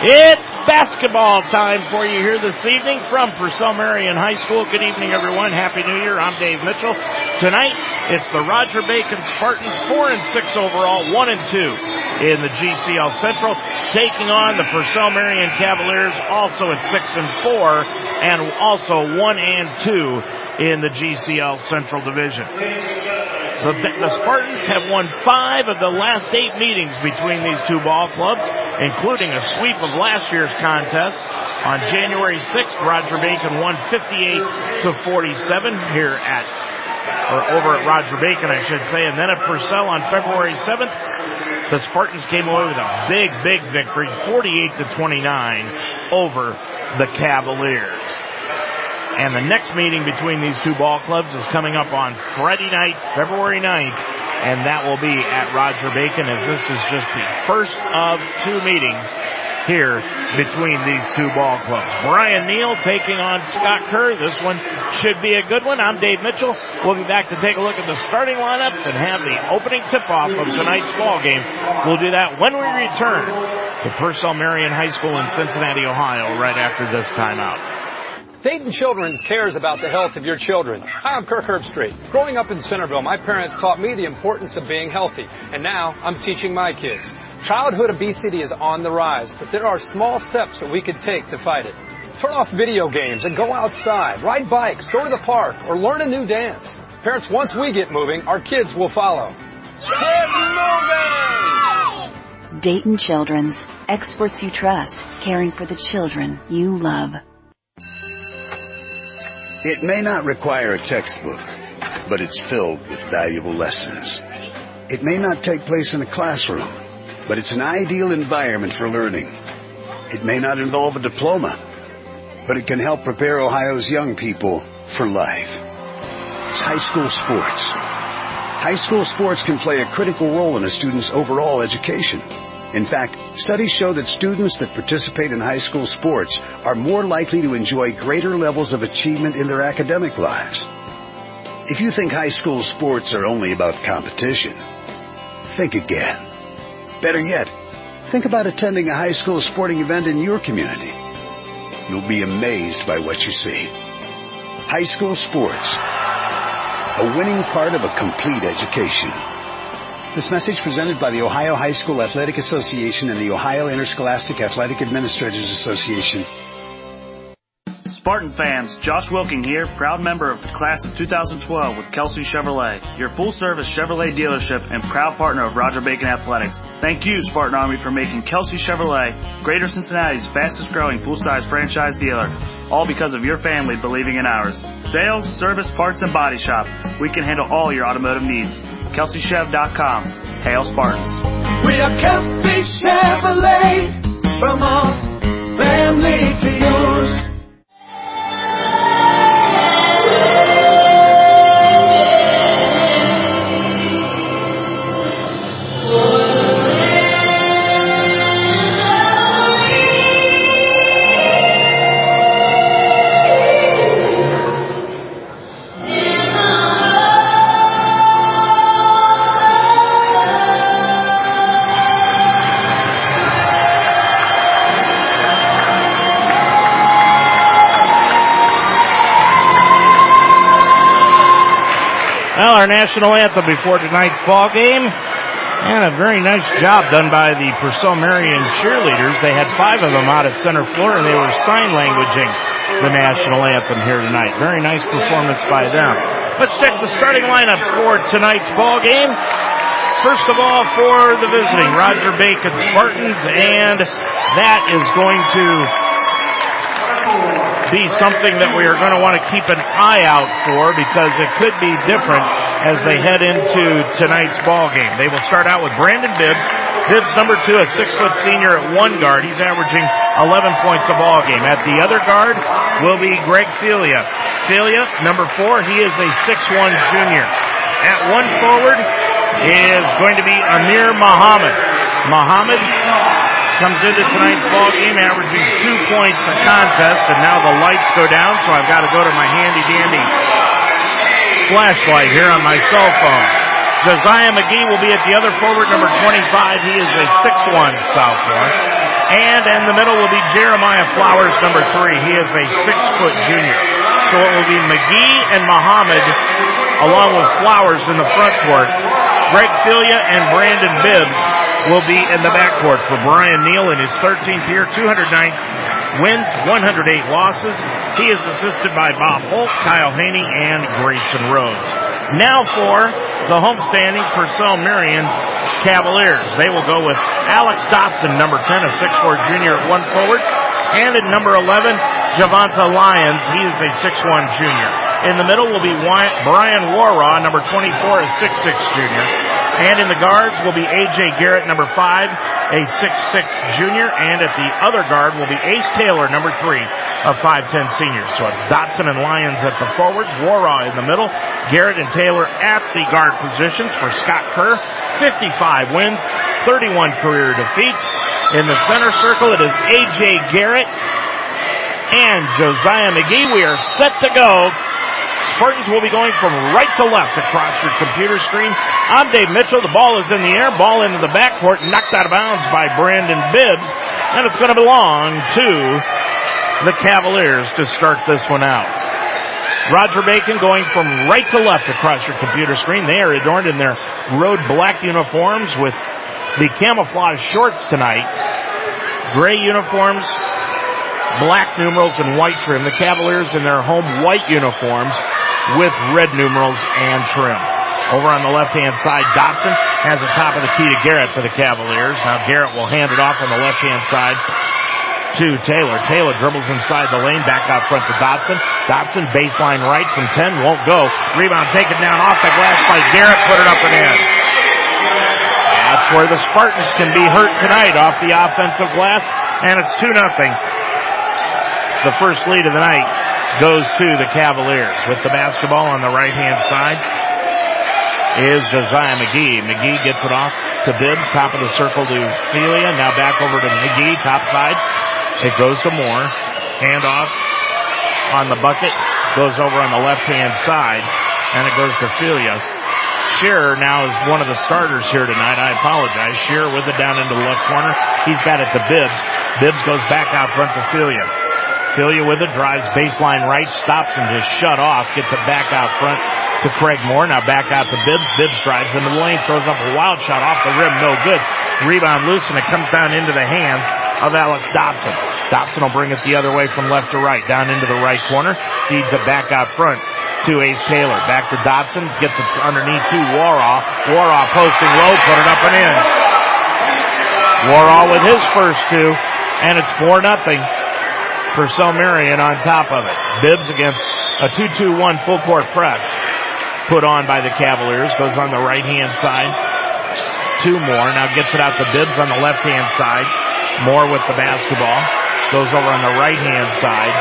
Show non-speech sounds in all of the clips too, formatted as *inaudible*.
It's basketball time for you here this evening from Purcell Marian High School. Good evening, everyone. Happy New Year. I'm Dave Mitchell. Tonight, it's the Roger Bacon Spartans, four and six overall, one and two in the GCL Central, taking on the Purcell Marian Cavaliers, also at six and four, and also one and two in the GCL Central Division. The, the, Spartans have won five of the last eight meetings between these two ball clubs, including a sweep of last year's contest. On January 6th, Roger Bacon won 58 to 47 here at, or over at Roger Bacon, I should say, and then at Purcell on February 7th, the Spartans came away with a big, big victory, 48 to 29 over the Cavaliers. And the next meeting between these two ball clubs is coming up on Friday night, February 9th, and that will be at Roger Bacon as this is just the first of two meetings here between these two ball clubs. Brian Neal taking on Scott Kerr. This one should be a good one. I'm Dave Mitchell. We'll be back to take a look at the starting lineups and have the opening tip-off of tonight's ball game. We'll do that when we return to Purcell Marian High School in Cincinnati, Ohio, right after this timeout. Dayton Children's cares about the health of your children. Hi, I'm Kirk Herbstreit. Growing up in Centerville, my parents taught me the importance of being healthy, and now I'm teaching my kids. Childhood obesity is on the rise, but there are small steps that we can take to fight it. Turn off video games and go outside, ride bikes, go to the park, or learn a new dance. Parents, once we get moving, our kids will follow. Get moving! Dayton Children's, experts you trust, caring for the children you love. It may not require a textbook, but it's filled with valuable lessons. It may not take place in a classroom, but it's an ideal environment for learning. It may not involve a diploma, but it can help prepare Ohio's young people for life. It's high school sports. High school sports can play a critical role in a student's overall education. In fact, studies show that students that participate in high school sports are more likely to enjoy greater levels of achievement in their academic lives. If you think high school sports are only about competition, think again. Better yet, think about attending a high school sporting event in your community. You'll be amazed by what you see. High school sports, a winning part of a complete education. This message presented by the Ohio High School Athletic Association and the Ohio Interscholastic Athletic Administrators Association. Spartan fans, Josh Wilking here, proud member of the class of 2012 with Kelsey Chevrolet, your full service Chevrolet dealership and proud partner of Roger Bacon Athletics. Thank you, Spartan Army, for making Kelsey Chevrolet Greater Cincinnati's fastest growing full size franchise dealer. All because of your family believing in ours. Sales, service, parts, and body shop. We can handle all your automotive needs. KelseyChev.com. Hail Spartans. We are Kelsey Chevrolet from our family to yours. Our national anthem before tonight's ball game. And a very nice job done by the Purcell Marian cheerleaders. They had five of them out at center floor and they were sign languaging the national anthem here tonight. Very nice performance by them. Let's check the starting lineup for tonight's ball game. First of all, for the visiting Roger Bacon Spartans, and that is going to be something that we are going to want to keep an eye out for because it could be different as they head into tonight's ball game. They will start out with Brandon Bibbs. Bibbs number two, a six foot senior at one guard. He's averaging 11 points a ball game. At the other guard will be Greg Filia. Filia, number four, he is a six-one junior. At one forward is going to be Amir Muhammad. Muhammad comes into tonight's ball game averaging two points a contest, and now the lights go down, so I've got to go to my handy dandy flashlight here on my cell phone. Josiah McGee will be at the other forward, number 25. He is a 6'1 sophomore. And in the middle will be Jeremiah Flowers, number three. He is a six foot junior. So it will be McGee and Muhammad along with Flowers in the front court. Greg Filia and Brandon Bibbs will be in the backcourt for Brian Neal in his 13th year, 209 wins, 108 losses. He is assisted by Bob Holt, Kyle Haney, and Grayson Rhodes. Now for the homestanding Purcell Marian Cavaliers. They will go with Alex Dotson, number 10, a 6'4 junior at one forward. And at number 11, Javonta Lyons. He is a 6'1 junior. In the middle will be Brian Warraw, number 24, a 6'6 junior. And in the guards will be A.J. Garrett, number 5, a 6'6 junior. And at the other guard will be Ace Taylor, number 3, a 5'10 senior. So it's Dotson and Lyons at the forwards, Warraw in the middle, Garrett and Taylor at the guard positions for Scott Kerr. 55 wins, 31 career defeats. In the center circle, it is A.J. Garrett and Josiah McGee. We are set to go. Spartans will be going from right to left across your computer screen. I'm Dave Mitchell. The ball is in the air. Ball into the backcourt, knocked out of bounds by Brandon Bibbs. And it's going to belong to the Cavaliers to start this one out. Roger Bacon going from right to left across your computer screen. They are adorned in their road black uniforms with the camouflage shorts tonight. Gray uniforms, black numerals and white trim. The Cavaliers in their home white uniforms with red numerals and trim. Over on the left hand side, Dotson has the top of the key to Garrett for the Cavaliers. Now Garrett will hand it off on the left hand side to Taylor. Taylor dribbles inside the lane, back out front to Dotson. Dotson baseline right from 10, won't go. Rebound taken down off the glass by Garrett, put it up and in. That's where the Spartans can be hurt tonight off the offensive glass, and it's 2 nothing. The first lead of the night goes to the Cavaliers. With the basketball on the right hand side is Josiah McGee. McGee gets it off to Bibbs, top of the circle to Filia. Now back over to McGee, top side. It goes to Moore. Hand off on the bucket. Goes over on the left hand side. And it goes to Filia. Shearer now is one of the starters here tonight. I apologize. Shearer with it down into the left corner. He's got it to Bibbs. Bibbs goes back out front to Filia. Filia with it, drives baseline right, stops and just shut off, gets it back out front to Craig Moore. Now back out to Bibbs. Bibbs drives into the lane, throws up a wild shot off the rim, no good. Rebound loose and it comes down into the hands of Alex Dotson. Dotson will bring it the other way from left to right, down into the right corner, feeds it back out front to Ace Taylor. Back to Dotson, gets it underneath to Warraw. Warraw posting low, put it up and in. Warraw with his first two, and it's 4 nothing for Marian on top of it. Bibbs against a 2-2-1 full court press put on by the Cavaliers. Goes on the right hand side. Two more. Now gets it out to Bibbs on the left hand side. Moore with the basketball. Goes over on the right hand side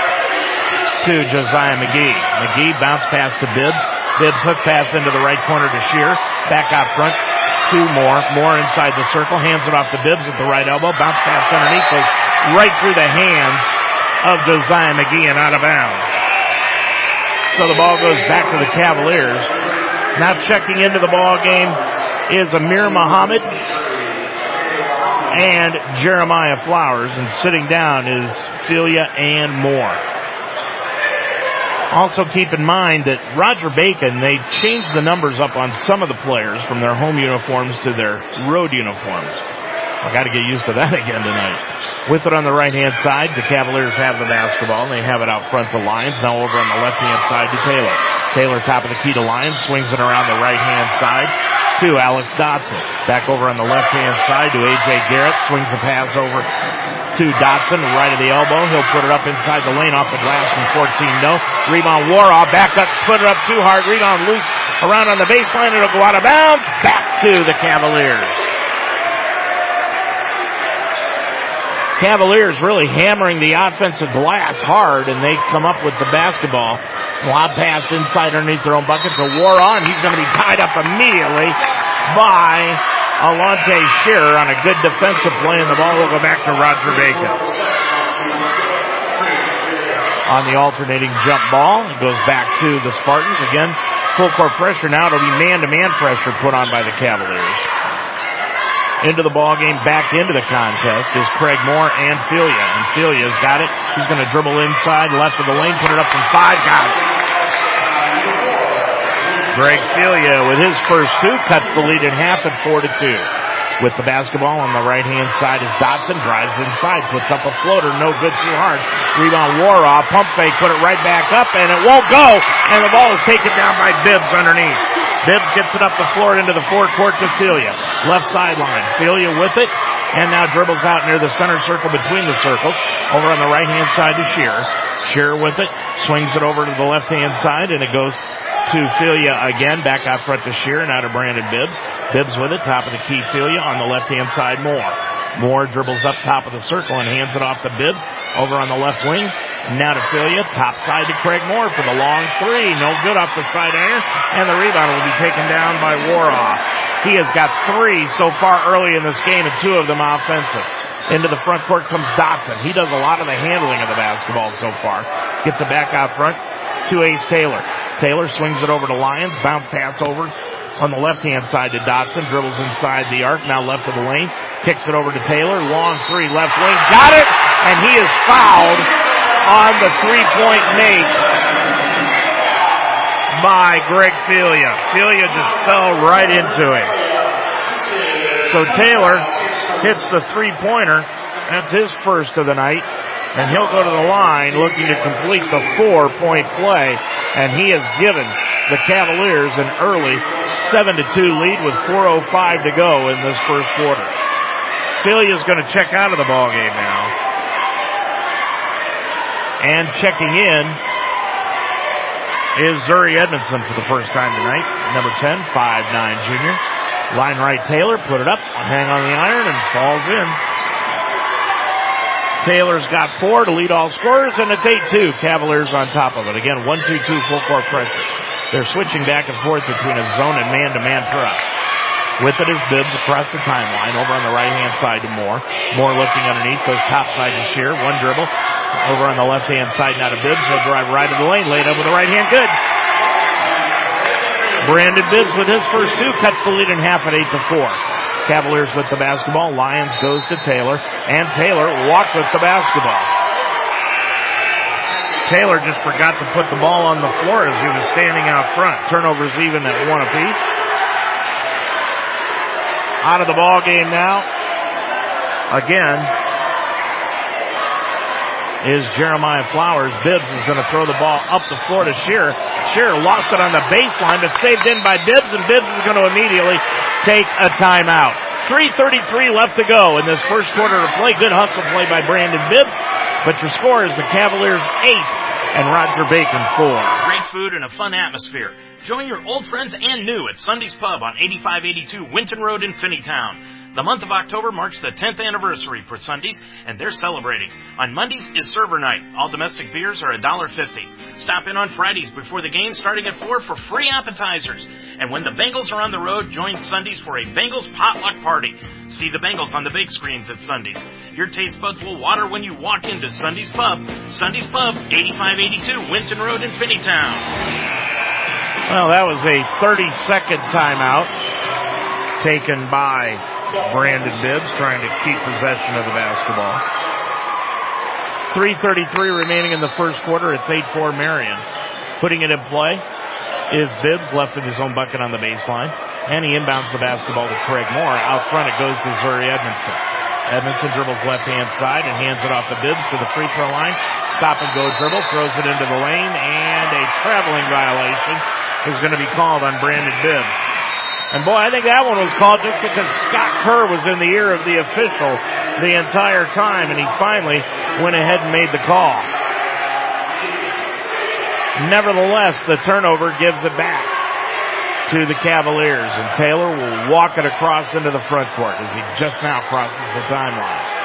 to Josiah McGee. McGee bounce pass to Bibbs. Bibbs hook pass into the right corner to Shear. Back out front. Two more. Moore inside the circle. Hands it off to Bibbs at the right elbow. Bounce pass underneath. Goes right through the hands of Josiah McGee and out of bounds. So the ball goes back to the Cavaliers. Now checking into the ball game is Amir Muhammad and Jeremiah Flowers, and sitting down is Filia and Moore. Also keep in mind that Roger Bacon, they changed the numbers up on some of the players from their home uniforms to their road uniforms. I gotta get used to that *laughs* again tonight. With it on the right hand side, the Cavaliers have the basketball and they have it out front to Lyons. Now over on the left hand side to Taylor. Taylor top of the key to Lyons, swings it around the right hand side to Alex Dotson. Back over on the left hand side to AJ Garrett, swings the pass over to Dotson, right of the elbow. He'll put it up inside the lane off the glass from 14 no. Rebound Warraw, back up, put it up too hard. Rebound loose around on the baseline. It'll go out of bounds. Back to the Cavaliers. Cavaliers really hammering the offensive glass hard, and they come up with the basketball. Lob pass inside underneath their own bucket to Warraw, and he's going to be tied up immediately by Alante Shearer on a good defensive play, and the ball will go back to Roger Bacon. On the alternating jump ball, it goes back to the Spartans. Again, Full court pressure now. It'll be man-to-man pressure put on by the Cavaliers. Into the ball game, back into the contest is Craig Moore and Filia. And Filia's got it. He's going to dribble inside, left of the lane, put it up from five, got it. Greg Filia with his first two cuts the lead in half at four to two with the basketball on the right hand side as Dotson drives inside, puts up a floater, no good too hard. Rebound Waraw, pump fake, put it right back up and it won't go and the ball is taken down by Bibbs underneath. Bibbs gets it up the floor into the forecourt to Filia. Left sideline. Filia with it and now dribbles out near the center circle between the circles. Over on the right hand side to Shear. Shear with it, swings it over to the left hand side and it goes to Filia again, back out front to Shear, now to Brandon Bibbs. Bibbs with it, top of the key Filia, on the left hand side Moore. Moore dribbles up top of the circle and hands it off to Bibbs, over on the left wing. Now to Filia, top side to Craig Moore for the long three, no good off the side iron, and the rebound will be taken down by Waraw. He has got three so far early in this game and two of them offensive. Into the front court comes Dotson. He does a lot of the handling of the basketball so far. Gets it back out front to Ace Taylor. Taylor swings it over to Lyons. Bounce pass over on the left hand side to Dotson. Dribbles inside the arc. Now left of the lane. Kicks it over to Taylor. Long three left wing. Got it! And he is fouled on the three point make by Greg Filia. Filia just fell right into it. So Taylor hits the three pointer. That's his first of the night and he'll go to the line looking to complete the four point play and he has given the Cavaliers an early 7 to 2 lead with 4.05 to go in this first quarter. Filia is going to check out of the ball game now. And checking in is Zuri Edmondson for the first time tonight. Number 10, 5'9 junior. Line right Taylor, put it up, hang on the iron and falls in. Taylor's got four to lead all scorers, and it's 8-2. Cavaliers on top of it. Again, 1-2-2 full court pressure. They're switching back and forth between a zone and man-to-man press. With it is Bibbs across the timeline over on the right hand side to Moore. Moore looking underneath, goes top side to Shear. One dribble. Over on the left hand side now to Bibbs. He'll drive right of the lane, laid up with the right hand. Good. Brandon Bibbs with his first two cuts the lead in half at 8 to 4. Cavaliers with the basketball. Lyons goes to Taylor, and Taylor walks with the basketball. Taylor just forgot to put the ball on the floor as he was standing out front. Turnovers even at one apiece. Out of the ball game now. Again is Jeremiah Flowers. Bibbs is going to throw the ball up the floor to Shearer. Shearer lost it on the baseline, but saved in by Bibbs, and Bibbs is going to immediately take a timeout. 3.33 left to go in this first quarter of play. Good hustle play by Brandon Bibbs. But your score is the Cavaliers 8 and Roger Bacon 4. Great food and a fun atmosphere. Join your old friends and new at Sunday's Pub on 8582 Winton Road in Finneytown. The month of October marks the 10th anniversary for Sundays, and they're celebrating. On Mondays is server night. All domestic beers are $1.50. Stop in on Fridays before the game starting at 4 for free appetizers. And when the Bengals are on the road, join Sundays for a Bengals potluck party. See the Bengals on the big screens at Sundays. Your taste buds will water when you walk into Sundays Pub. Sundays Pub, 8582 Winton Road in Finneytown. Well, that was a 30 second timeout taken by Brandon Bibbs trying to keep possession of the basketball. 3.33 remaining in the first quarter. It's 8-4 Marian. Putting it in play is Bibbs left of his own bucket on the baseline. And he inbounds the basketball to Craig Moore. Out front it goes to Zuri Edmondson. Edmondson dribbles left hand side and hands it off to Bibbs to the free throw line. Stop and go dribble, throws it into the lane, and a traveling violation is going to be called on Brandon Bibbs. And boy, I think that one was called just because Scott Kerr was in the ear of the official the entire time, and he finally went ahead and made the call. Nevertheless, the turnover gives it back to the Cavaliers, and Taylor will walk it across into the front court as he just now crosses the timeline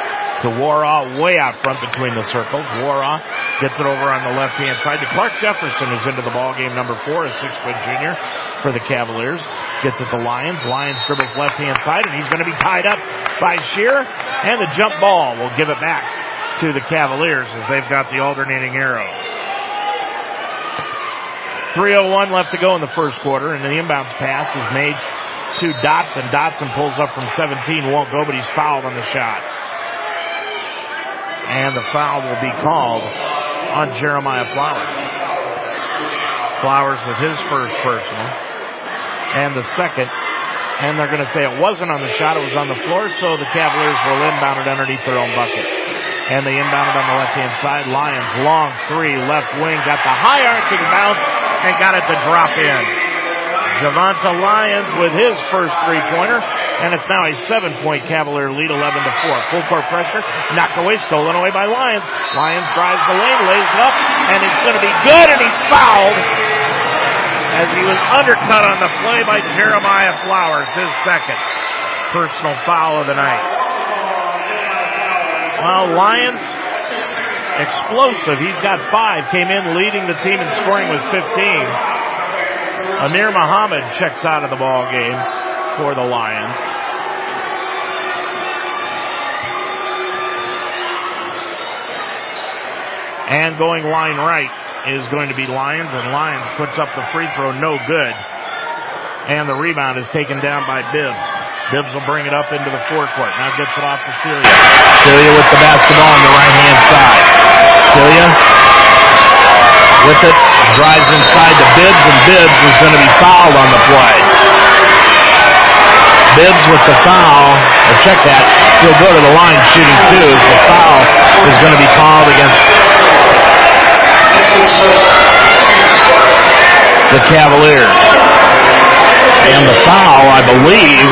to Waraw way out front between the circles. Waraw gets it over on the left hand side to Clark Jefferson who's into the ball game number four, a six foot junior for the Cavaliers. Gets it to Lyons. Lyons dribbles left hand side and he's going to be tied up by Shear and the jump ball will give it back to the Cavaliers as they've got the alternating arrow. 3.01 left to go in the first quarter, and the inbounds pass is made to Dotson. Dotson pulls up from 17, won't go, but he's fouled on the shot. And the foul will be called on Jeremiah Flowers. Flowers with his first personal. And the second and they're going to say it wasn't on the shot, it was on the floor, so the Cavaliers will inbound it underneath their own bucket. And they inbounded on the left-hand side. Lyons, long three, left wing, got the high arching bounce and got it to drop in. Javonta Lyons with his first three-pointer, and it's now a seven-point Cavalier lead, 11 to 4. Full court pressure, knocked away, stolen away by Lyons. Lyons drives the lane, lays it up, and it's going to be good, and he's fouled as he was undercut on the play by Jeremiah Flowers, his second personal foul of the night. Well, Lyons explosive. He's got five. Came in leading the team in scoring with 15. Amir Muhammad checks out of the ball game for the Lions. And going line right is going to be Lyons, and Lyons puts up the free throw, no good. And the rebound is taken down by Bibbs. Bibbs will bring it up into the forecourt. Now gets it off to Filia. Filia with the basketball on the right hand side. Filia with it, drives inside to Bibbs, and Bibbs is going to be fouled on the play. Bibbs with the foul, or check that, he'll go to the line shooting two. The foul is going to be called against the Cavaliers. And the foul, I believe,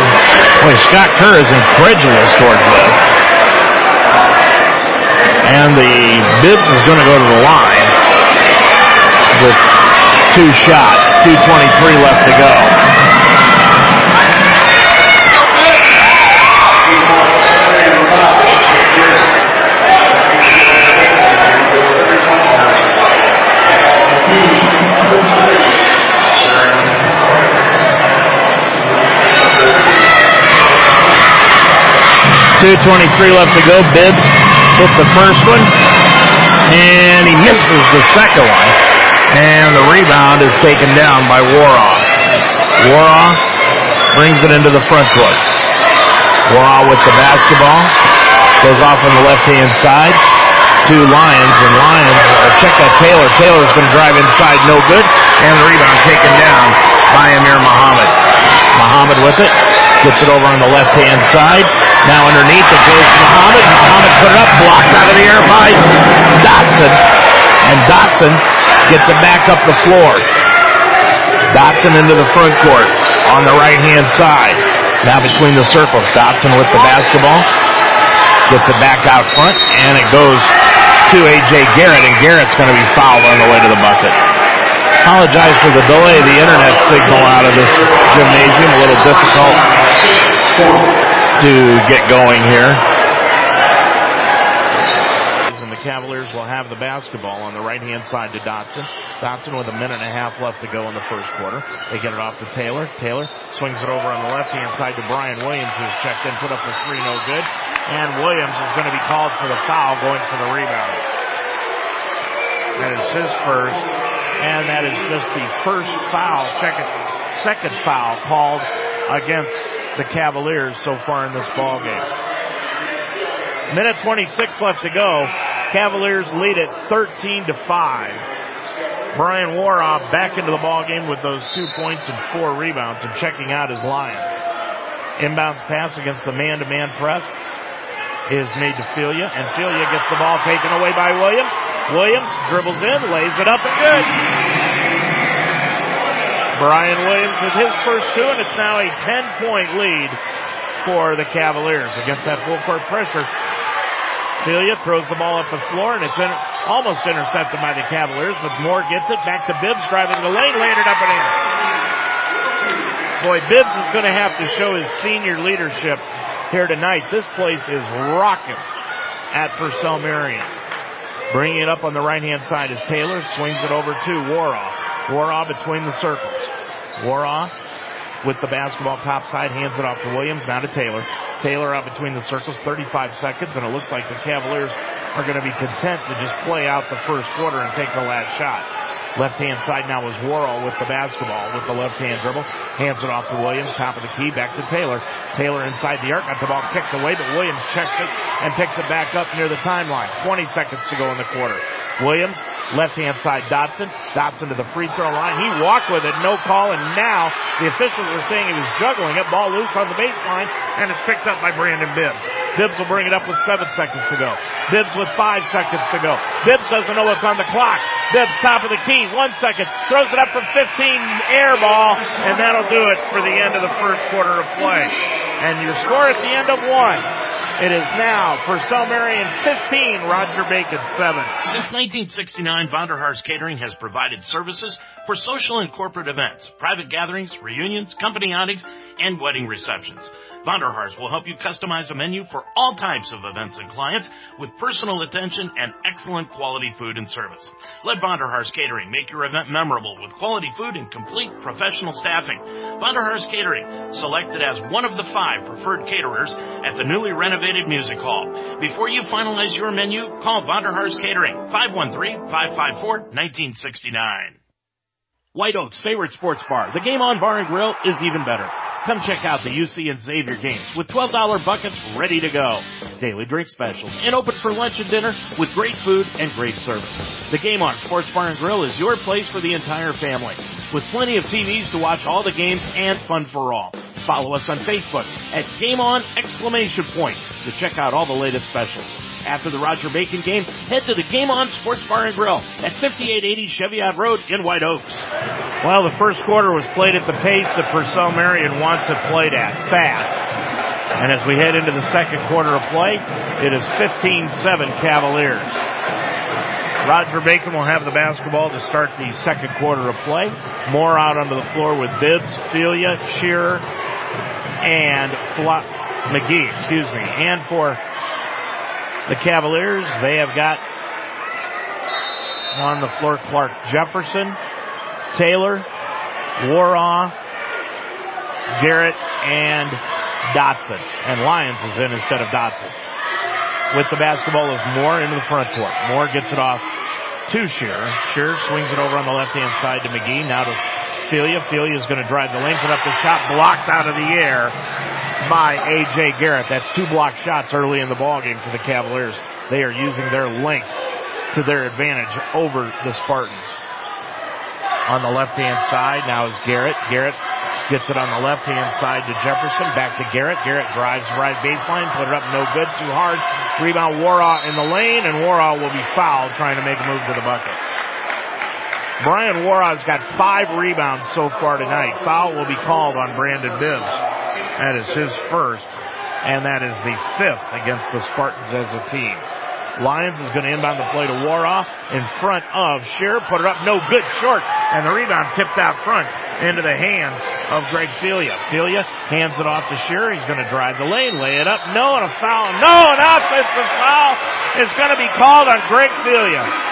boy, Scott Kerr is incredulous towards this. And the Bibbs is going to go to the line with two shots, 2.23 left to go. Two twenty-three left to go. Bibbs hit the first one, and he misses the second one. And the rebound is taken down by Waraw. Waraw brings it into the front court. Waraw with the basketball goes off on the left-hand side to Lyons, and Lyons uh, check that Taylor. Taylor's going to drive inside, no good, and the rebound taken down by Amir Muhammad. Muhammad with it, gets it over on the left-hand side. Now underneath it goes Muhammad. Muhammad put it up, blocked out of the air by Dotson. And Dotson gets it back up the floor. Dotson into the front court on the right-hand side. Now between the circles. Dotson with the basketball. Gets it back out front, and it goes to A.J. Garrett, and Garrett's going to be fouled on the way to the bucket. Apologize for the delay. The internet signal out of this gymnasium a little difficult to get going here. And the Cavaliers will have the basketball on the right hand side to Dotson. Dotson with a minute and a half left to go in the first quarter. They get it off to Taylor. Taylor swings it over on the left hand side to Brian Williams who's checked in, put up the three, no good. And Williams is going to be called for the foul going for the rebound. That is his first. And that is just the first foul, second, second foul called against the Cavaliers so far in this ball game. Minute 26 left to go. Cavaliers lead it 13 to 5. Brian Waraw back into the ball game with those two points and four rebounds and checking out his Lyons. Inbounds pass against the man-to-man press is made to Filia, and Filia gets the ball taken away by Williams. Williams dribbles in, lays it up and good. Brian Williams with his first two, and it's now a 10 point lead for the Cavaliers against that full court pressure. Filia throws the ball up the floor, and it's in, almost intercepted by the Cavaliers, but Moore gets it back to Bibbs driving the lane, laying it up and in. Boy, Bibbs is going to have to show his senior leadership here tonight. This place is rocking at Purcell Marian. Bringing it up on the right hand side is Taylor, swings it over to Waraw. Waraw between the circles. Waraw with the basketball top side, hands it off to Williams, now to Taylor. Taylor out between the circles, 35 seconds, and it looks like the Cavaliers are going to be content to just play out the first quarter and take the last shot. Left hand side now is Worrell with the basketball with the left hand dribble. Hands it off to Williams. Top of the key. Back to Taylor. Taylor inside the arc. Got the ball kicked away, but Williams checks it and picks it back up near the timeline. 20 seconds to go in the quarter. Williams Left hand side Dotson. Dotson to the free throw line. He walked with it, no call, and now the officials are saying he was juggling it. Ball loose on the baseline, and it's picked up by Brandon Bibbs. Bibbs will bring it up with seven seconds to go. Bibbs with five seconds to go. Bibbs doesn't know what's on the clock. Bibbs top of the key, one second, throws it up from 15, air ball, and that'll do it for the end of the first quarter of play. And your score at the end of one. It is now for Marian 15, Roger Bacon 7. Since 1969, Vonderhaar's Catering has provided services for social and corporate events, private gatherings, reunions, company outings, and wedding receptions. Vonderhaar's will help you customize a menu for all types of events and clients with personal attention and excellent quality food and service. Let Vonderhaar's Catering make your event memorable with quality food and complete professional staffing. Vonderhaar's Catering, selected as one of the five preferred caterers at the newly renovated music hall. Before you finalize your menu, call Vonderhaar's Catering, 513-554-1969. White Oak's favorite sports bar, the Game On Bar and Grill, is even better. Come check out the UC and Xavier games with $12 buckets ready to go. Daily drink specials and open for lunch and dinner with great food and great service. The Game On Sports Bar and Grill is your place for the entire family with plenty of TVs to watch all the games and fun for all. Follow us on Facebook at Game On exclamation point to check out all the latest specials. After the Roger Bacon game, head to the Game On Sports Bar and Grill at 5880 Cheviot Road in White Oaks. Well, the first quarter was played at the pace that Purcell Marian wants it played at, fast. And as we head into the second quarter of play, it is 15-7 Cavaliers. Roger Bacon will have the basketball to start the second quarter of play. Moore out onto the floor with Bibbs, Filia, Shearer, and Fla- McGee, excuse me. And for the Cavaliers, they have got on the floor Clark Jefferson, Taylor, Waraw, Garrett, and Dotson. And Lyons is in instead of Dotson. With the basketball is Moore into the front court. Moore gets it off to Shearer. Shearer swings it over on the left hand side to McGee. Now to Filia is going to drive the lane, put up the shot, blocked out of the air by A.J. Garrett. That's two blocked shots early in the ball game for the Cavaliers. They are using their length to their advantage over the Spartans. On the left hand side now is Garrett. Garrett gets it on the left hand side to Jefferson. Back to Garrett. Garrett drives right baseline, put it up no good, too hard. Rebound Waraw in the lane, and Waraw will be fouled trying to make a move to the bucket. Brian Waraw's got five rebounds so far tonight. Foul will be called on Brandon Bibbs. That is his first, and that is the fifth against the Spartans as a team. Lyons is going to inbound the play to Waraw in front of Shearer. Put it up, no good, short, and the rebound tipped out front into the hands of Greg Filia. Filia hands it off to Shearer. He's going to drive the lane, lay it up. No, and a foul. No, an offensive foul is going to be called on Greg Filia.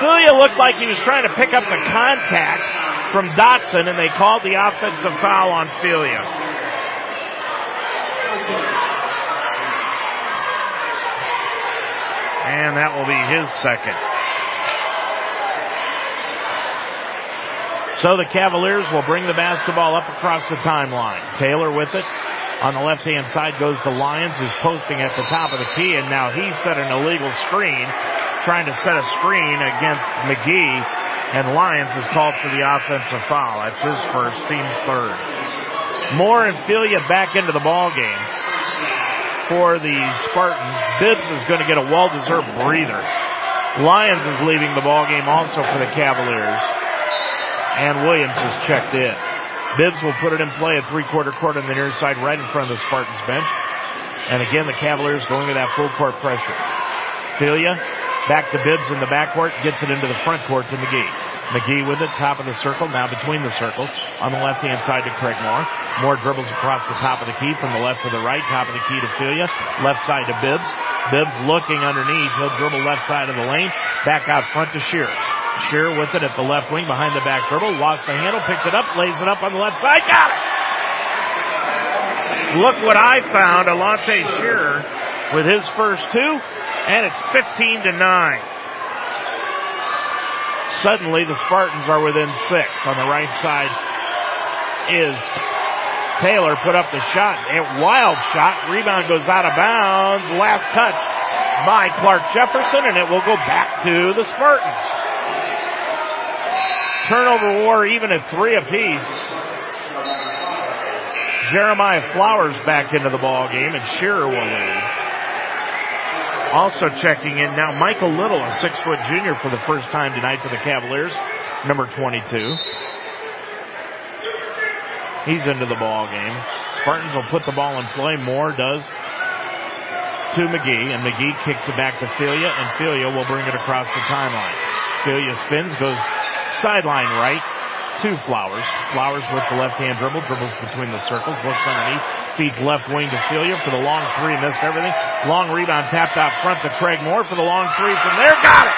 Filia looked like he was trying to pick up the contact from Dotson, and they called the offensive foul on Filia. And that will be his second. So the Cavaliers will bring the basketball up across the timeline. Taylor with it. On the left hand side goes the Lyons who's posting at the top of the key and now he set an illegal screen, trying to set a screen against McGee and Lyons is called for the offensive foul. That's his first, team's third. Moore and Filia back into the ball game for the Spartans. Bibbs is going to get a well-deserved breather. Lyons is leaving the ball game also for the Cavaliers. And Williams is checked in. Bibbs will put it in play at three-quarter court on the near side right in front of the Spartans bench. And again, the Cavaliers going to that full court pressure. Filia back to Bibbs in the backcourt, gets it into the front court to McGee. McGee with it, top of the circle, now between the circles. On the left hand side to Craig Moore. Moore dribbles across the top of the key from the left to the right, top of the key to Filia. Left side to Bibbs. Bibbs looking underneath. He'll dribble left side of the lane. Back out front to Shearer. Shearer with it at the left wing behind the back dribble. Lost the handle, picked it up, lays it up on the left side. Got it! Look what I found. Alante Shearer with his first two, and it's 15 to 9. Suddenly the Spartans are within six. On the right side is Taylor put up the shot. A wild shot. Rebound goes out of bounds. Last touch by Clark Jefferson and it will go back to the Spartans. Turnover war even at three apiece. Jeremiah Flowers back into the ball game and Shearer will lead. Also checking in now, Michael Little, a six foot junior for the first time tonight for the Cavaliers, number 22. He's into the ball game. Spartans will put the ball in play. Moore does to McGee, and McGee kicks it back to Filia, and Filia will bring it across the timeline. Filia spins, goes sideline right to Flowers. Flowers with the left hand dribble, dribbles between the circles, looks underneath, feeds left wing to Filia for the long three, missed everything. Long rebound tapped out front to Craig Moore for the long three from there, got it!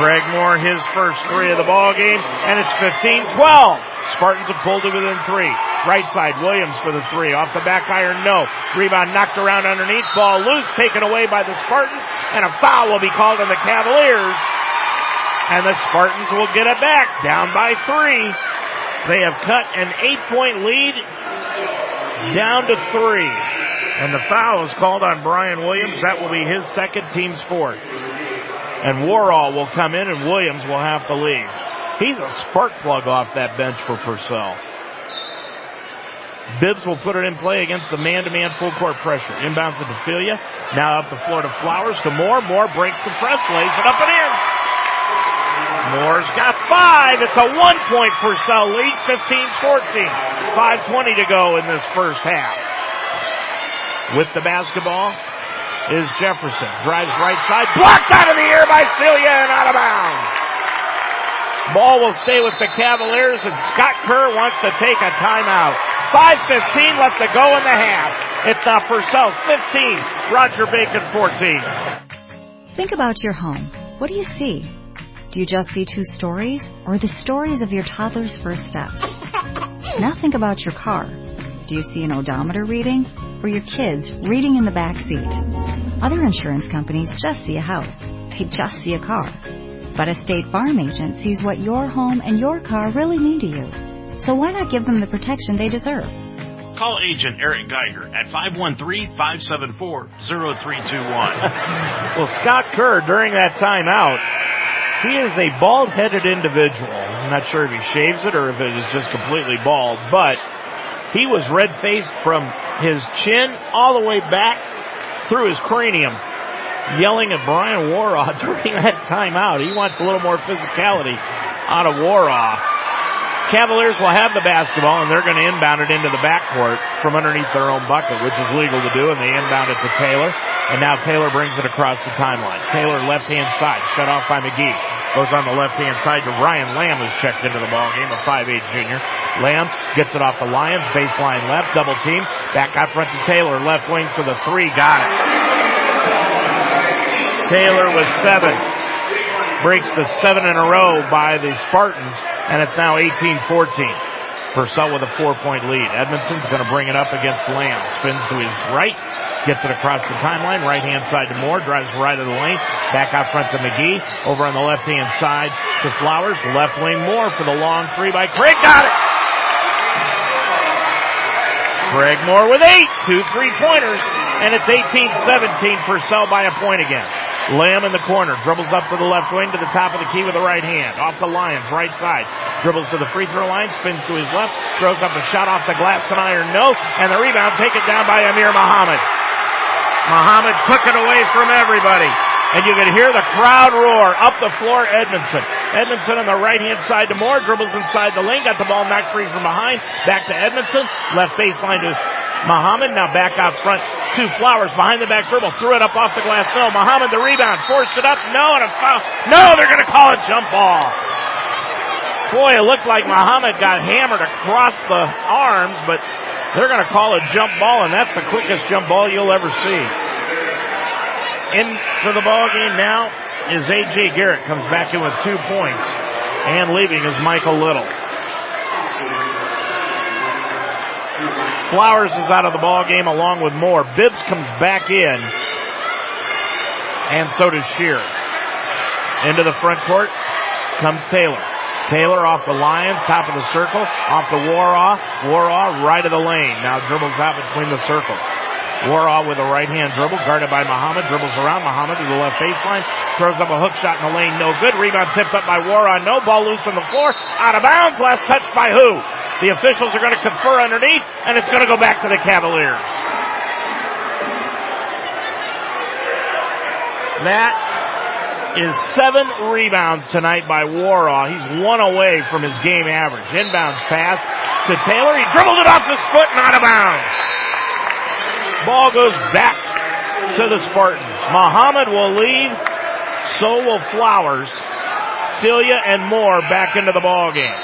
Craig Moore, his first three of the ball game, and it's 15-12. Spartans have pulled it within three. Right side, Williams for the three. Off the back iron, no. Rebound knocked around underneath. Ball loose, taken away by the Spartans, and a foul will be called on the Cavaliers. And the Spartans will get it back, down by three. They have cut an eight-point lead down to three. And the foul is called on Brian Williams. That will be his second, team's fourth and Warhol will come in and Williams will have to leave. He's a spark plug off that bench for Purcell. Bibbs will put it in play against the man-to-man full court pressure. Inbounds to Filia. Now up the floor to Flowers to Moore. Moore breaks the press, lays it up and in. Moore's got five. It's a one point Purcell lead, 15-14. 5.20 to go in this first half. With the basketball, is Jefferson. Drives right side. Blocked out of the air by Filia and out of bounds. Ball will stay with the Cavaliers and Scott Kerr wants to take a timeout. 5.15 left to go in the half. It's now Purcell 15, Roger Bacon 14. Think about your home. What do you see? Do you just see two stories or the stories of your toddler's first steps? *laughs* Now think about your car. Do you see an odometer reading or your kids reading in the back seat? Other insurance companies just see a house. They just see a car. But a State Farm agent sees what your home and your car really mean to you. So why not give them the protection they deserve? Call agent Eric Geiger at 513-574-0321. *laughs* well, Scott Kerr, during that timeout, he is a bald-headed individual. I'm not sure if he shaves it or if it is just completely bald, but he was red-faced from his chin all the way back through his cranium, yelling at Brian Waraw *laughs* during that timeout. He wants a little more physicality out of Waraw. Cavaliers will have the basketball and they're going to inbound it into the backcourt from underneath their own bucket, which is legal to do, and they inbound it to Taylor. And now Taylor brings it across the timeline. Taylor left hand side, shut off by McGee. Goes on the left hand side to Ryan Lamb who's checked into the ball game, a 5'8 junior. Lamb gets it off the Lyons, baseline left, double team. Back out front to Taylor, left wing for the three, got it. Taylor with seven. Breaks the seven in a row by the Spartans, and it's now 18-14. Purcell with a four-point lead. Edmondson's going to bring it up against Lamb. Spins to his right, gets it across the timeline. Right hand side to Moore, drives right of the lane. Back out front to McGee. Over on the left hand side to Flowers. Left wing Moore for the long three by Craig. Got it. Craig Moore with eight, two three pointers, and it's 18-17 Purcell by a point again. Lamb in the corner, dribbles up to the left wing to the top of the key with the right hand. Off the Lyons, right side. Dribbles to the free throw line, spins to his left, throws up a shot off the glass and iron, no, and the rebound taken down by Amir Muhammad. Muhammad took it away from everybody. And you can hear the crowd roar up the floor, Edmondson. Edmondson on the right hand side to Moore, dribbles inside the lane, got the ball knocked free from behind, back to Edmondson, left baseline to Muhammad, now back out front to Flowers, behind the back dribble, threw it up off the glass, no, Muhammad the rebound, forced it up, no, and a foul, no, they're gonna call a jump ball. Boy, it looked like Muhammad got hammered across the arms, but they're gonna call a jump ball, and that's the quickest jump ball you'll ever see. Into the ball game now is A.J. Garrett comes back in with two points and leaving is Michael Little. Flowers is out of the ball game along with Moore. Bibbs comes back in and so does Shearer. Into the front court comes Taylor. Taylor off the Lyons, top of the circle, off the Waraw. Waraw right of the lane. Now dribbles out between the circles. Waraw with a right hand dribble, guarded by Muhammad, dribbles around Muhammad to the left baseline, throws up a hook shot in the lane, no good. Rebound tipped up by Waraw, no ball loose on the floor, out of bounds, last touch by who? The officials are going to confer underneath, and it's going to go back to the Cavaliers. That is seven rebounds tonight by Waraw. He's one away from his game average. Inbounds pass to Taylor. He dribbled it off his foot and out of bounds. Ball goes back to the Spartans. Muhammad will leave. So will Flowers. Filia and Moore back into the ball game.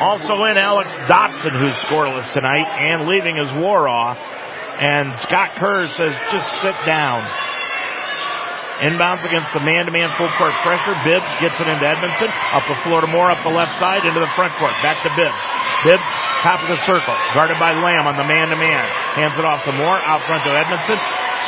Also in Alex Dotson, who's scoreless tonight, and leaving is Waraw. And Scott Kerr says, just sit down. Inbounds against the man-to-man full court pressure. Bibbs gets it into Edmondson. Up the floor to Moore, up the left side, into the front court. Back to Bibbs. Bibbs, top of the circle. Guarded by Lamb on the man-to-man. Hands it off to Moore, out front to Edmondson.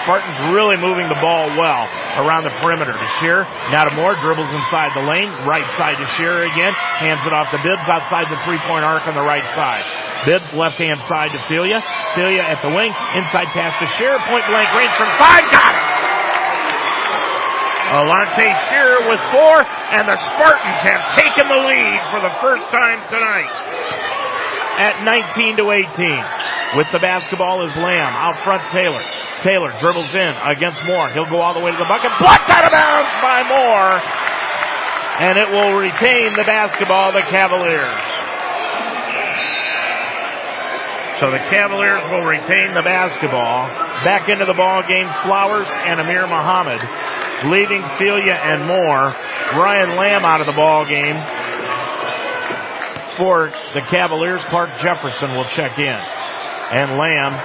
Spartans really moving the ball well around the perimeter to Shear. Now to Moore, dribbles inside the lane. Right side to Shear again. Hands it off to Bibbs outside the three-point arc on the right side. Bibbs left hand side to Filia. Filia at the wing. Inside pass to Shear. Point blank range from five. Got it! Alante Shearer with four, and the Spartans have taken the lead for the first time tonight at 19 to 18. With the basketball is Lamb. Out front Taylor. Taylor dribbles in against Moore. He'll go all the way to the bucket. Blocked out of bounds by Moore. And it will retain the basketball, the Cavaliers. So the Cavaliers will retain the basketball. Back into the ball game, Flowers and Amir Muhammad leaving Filia and Moore. Ryan Lamb out of the ball game for the Cavaliers. Clark Jefferson will check in. And Lamb,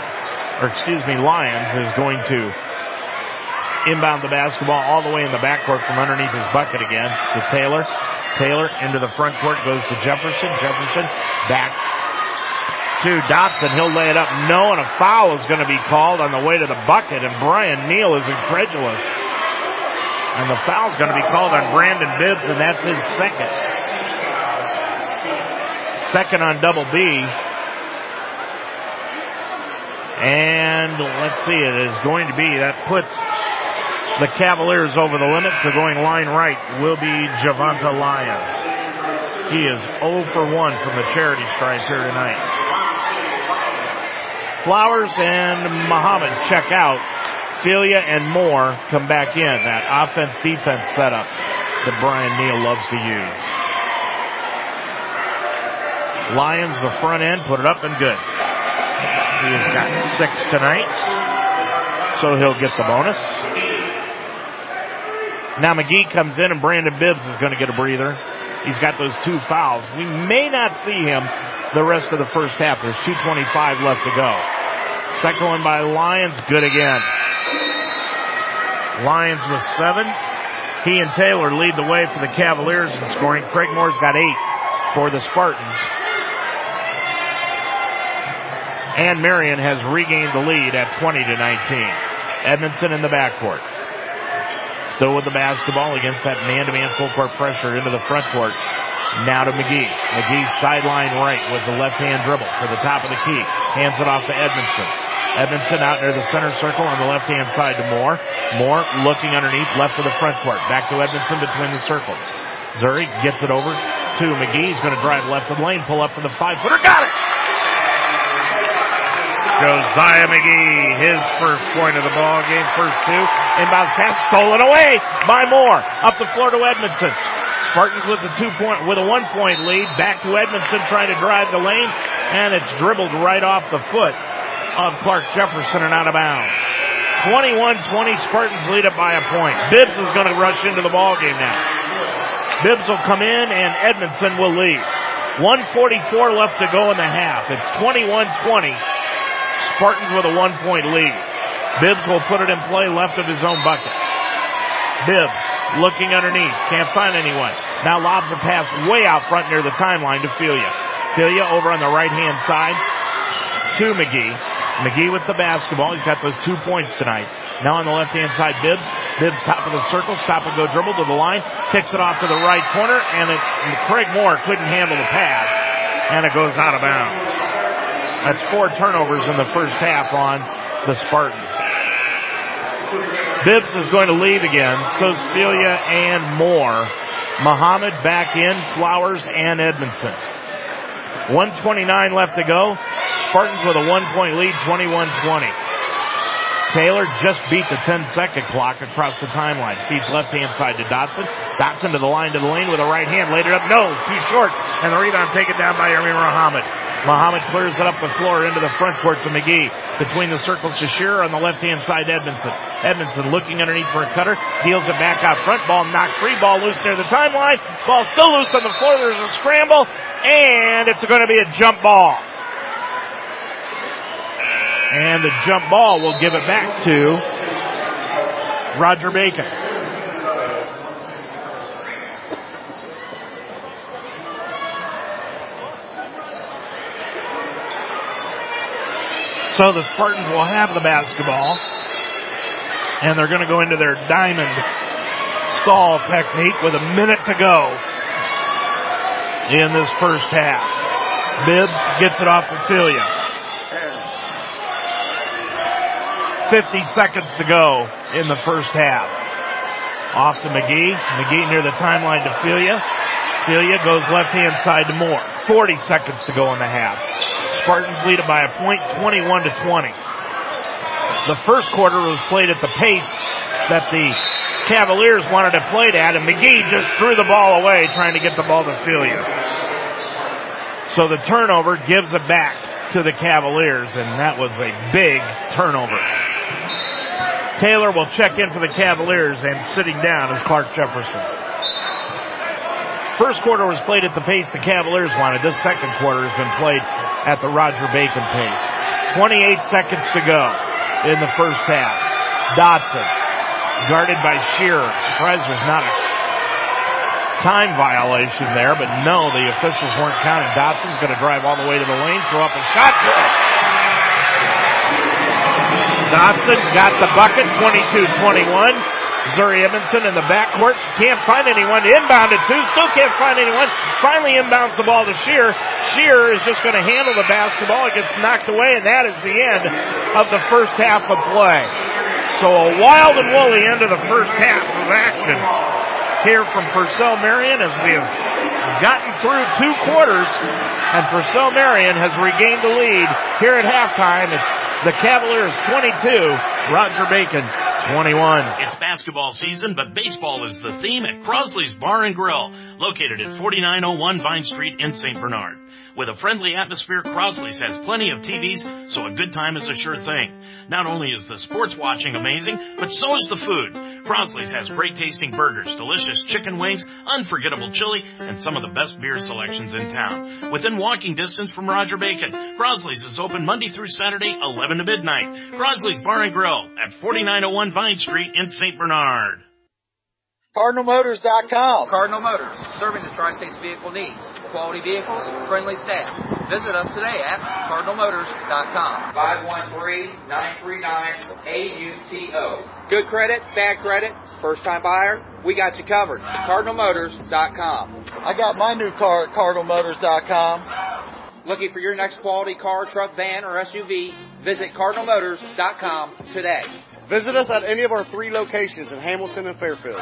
or excuse me, Lyons is going to inbound the basketball all the way in the backcourt from underneath his bucket again to Taylor. Taylor into the front court goes to Jefferson. Jefferson back to Dotson. He'll lay it up. No, and a foul is going to be called on the way to the bucket, and Brian Neal is incredulous. And the foul's going to be called on Brandon Bibbs, and that's his second. Second on double B. And let's see, it is going to be, that puts the Cavaliers over the limit, so going line right will be Javonta Lyons. He is 0 for 1 from the charity stripe here tonight. Flowers and Muhammad check out. Filia and Moore come back in. That offense defense setup that Brian Neal loves to use. Lyons the front end, put it up and good. He has got six tonight, so he'll get the bonus. Now McGee comes in and Brandon Bibbs is going to get a breather. He's got those two fouls. We may not see him the rest of the first half. There's 2.25 left to go. Second one by Lyons, good again. Lyons with seven. He and Taylor lead the way for the Cavaliers in scoring. Craig Moore's got eight for the Spartans. And Marian has regained the lead at 20 to 19. Edmondson in the backcourt. Still with the basketball against that man-to-man full court pressure into the front court. Now to McGee. McGee sideline right with the left hand dribble to the top of the key. Hands it off to Edmondson. Edmondson out near the center circle on the left hand side to Moore. Moore looking underneath left to the front court. Back to Edmondson between the circles. Zuri gets it over to McGee. He's going to drive left of the lane, pull up for the five footer. Got it! Josiah McGee, his first point of the ball game, first two. Inbounds pass stolen away by Moore. Up the floor to Edmondson. Spartans with the two point, with a one point lead. Back to Edmondson trying to drive the lane, and it's dribbled right off the foot of Clark Jefferson and out of bounds. 21-20 Spartans lead it by a point. Bibbs is going to rush into the ball game now. Bibbs will come in and Edmondson will lead. 144 left to go in the half. It's 21-20. Spartans with a one point lead. Bibbs will put it in play left of his own bucket. Bibbs looking underneath. Can't find anyone. Now lobs a pass way out front near the timeline to Filia. Filia over on the right hand side to McGee. McGee with the basketball. He's got those two points tonight. Now on the left hand side, Bibbs. Bibbs top of the circle, stop and go dribble to the line, kicks it off to the right corner, and it, Craig Moore couldn't handle the pass, and it goes out of bounds. That's four turnovers in the first half on the Spartans. Bibbs is going to leave again. So Filia and Moore. Muhammad back in, Flowers and Edmondson. 129 left to go. Spartans with a one point lead, 21-20. Taylor just beat the 10 second clock across the timeline. Feeds left hand side to Dotson. Dotson to the line to the lane with a right hand. Laid it up. No, too short. And the rebound taken down by Amir Muhammad. Muhammad clears it up the floor into the front court to McGee. Between the circles to Shearer on the left hand side Edmondson. Edmondson looking underneath for a cutter. Deals it back out front. Ball knocked free. Ball loose near the timeline. Ball still loose on the floor. There's a scramble. And it's going to be a jump ball. And the jump ball will give it back to Roger Bacon. So the Spartans will have the basketball. And they're going to go into their diamond stall technique with a minute to go in this first half. Bibbs gets it off to Filia. 50 seconds to go in the first half. Off to McGee. McGee near the timeline to Filia. Filia goes left hand side to Moore. 40 seconds to go in the half. Spartans lead it by a point, 21 to 20. The first quarter was played at the pace that the Cavaliers wanted to play at, and McGee just threw the ball away trying to get the ball to Filia. So the turnover gives it back to the Cavaliers, and that was a big turnover. Taylor will check in for the Cavaliers and sitting down is Clark Jefferson. First quarter was played at the pace the Cavaliers wanted. This second quarter has been played at the Roger Bacon pace. 28 seconds to go in the first half. Dotson, guarded by Shearer. Surprised there's not a time violation there, but no, the officials weren't counting. Dotson's going to drive all the way to the lane, throw up a shot. Dotson got the bucket, 22-21. Zuri Edmondson in the backcourt. Can't find anyone. Inbound it too. Still can't find anyone. Finally inbounds the ball to Shear. Shear is just going to handle the basketball. It gets knocked away, and that is the end of the first half of play. So a wild and woolly end of the first half of action here from Purcell Marian as we have gotten through two quarters and Purcell Marian has regained the lead here at halftime. It's the Cavaliers 22, Roger Bacon 21. It's basketball season, but baseball is the theme at Crosley's Bar and Grill, located at 4901 Vine Street in St. Bernard. With a friendly atmosphere, Crosley's has plenty of TVs, so a good time is a sure thing. Not only is the sports watching amazing, but so is the food. Crosley's has great tasting burgers, delicious chicken wings, unforgettable chili, and some of the best beer selections in town. Within walking distance from Roger Bacon, Crosley's is open Monday through Saturday, 11 to midnight. Crosley's Bar and Grill at 4901 Vine Street in St. Bernard. CardinalMotors.com. Cardinal Motors, serving the Tri-States vehicle needs. Quality vehicles, friendly staff. Visit us today at CardinalMotors.com. 513-939-AUTO. Good credit, bad credit, first time buyer, we got you covered. CardinalMotors.com. I got my new car at CardinalMotors.com. Looking for your next quality car, truck, van, or SUV? Visit CardinalMotors.com today. Visit us at any of our three locations in Hamilton and Fairfield.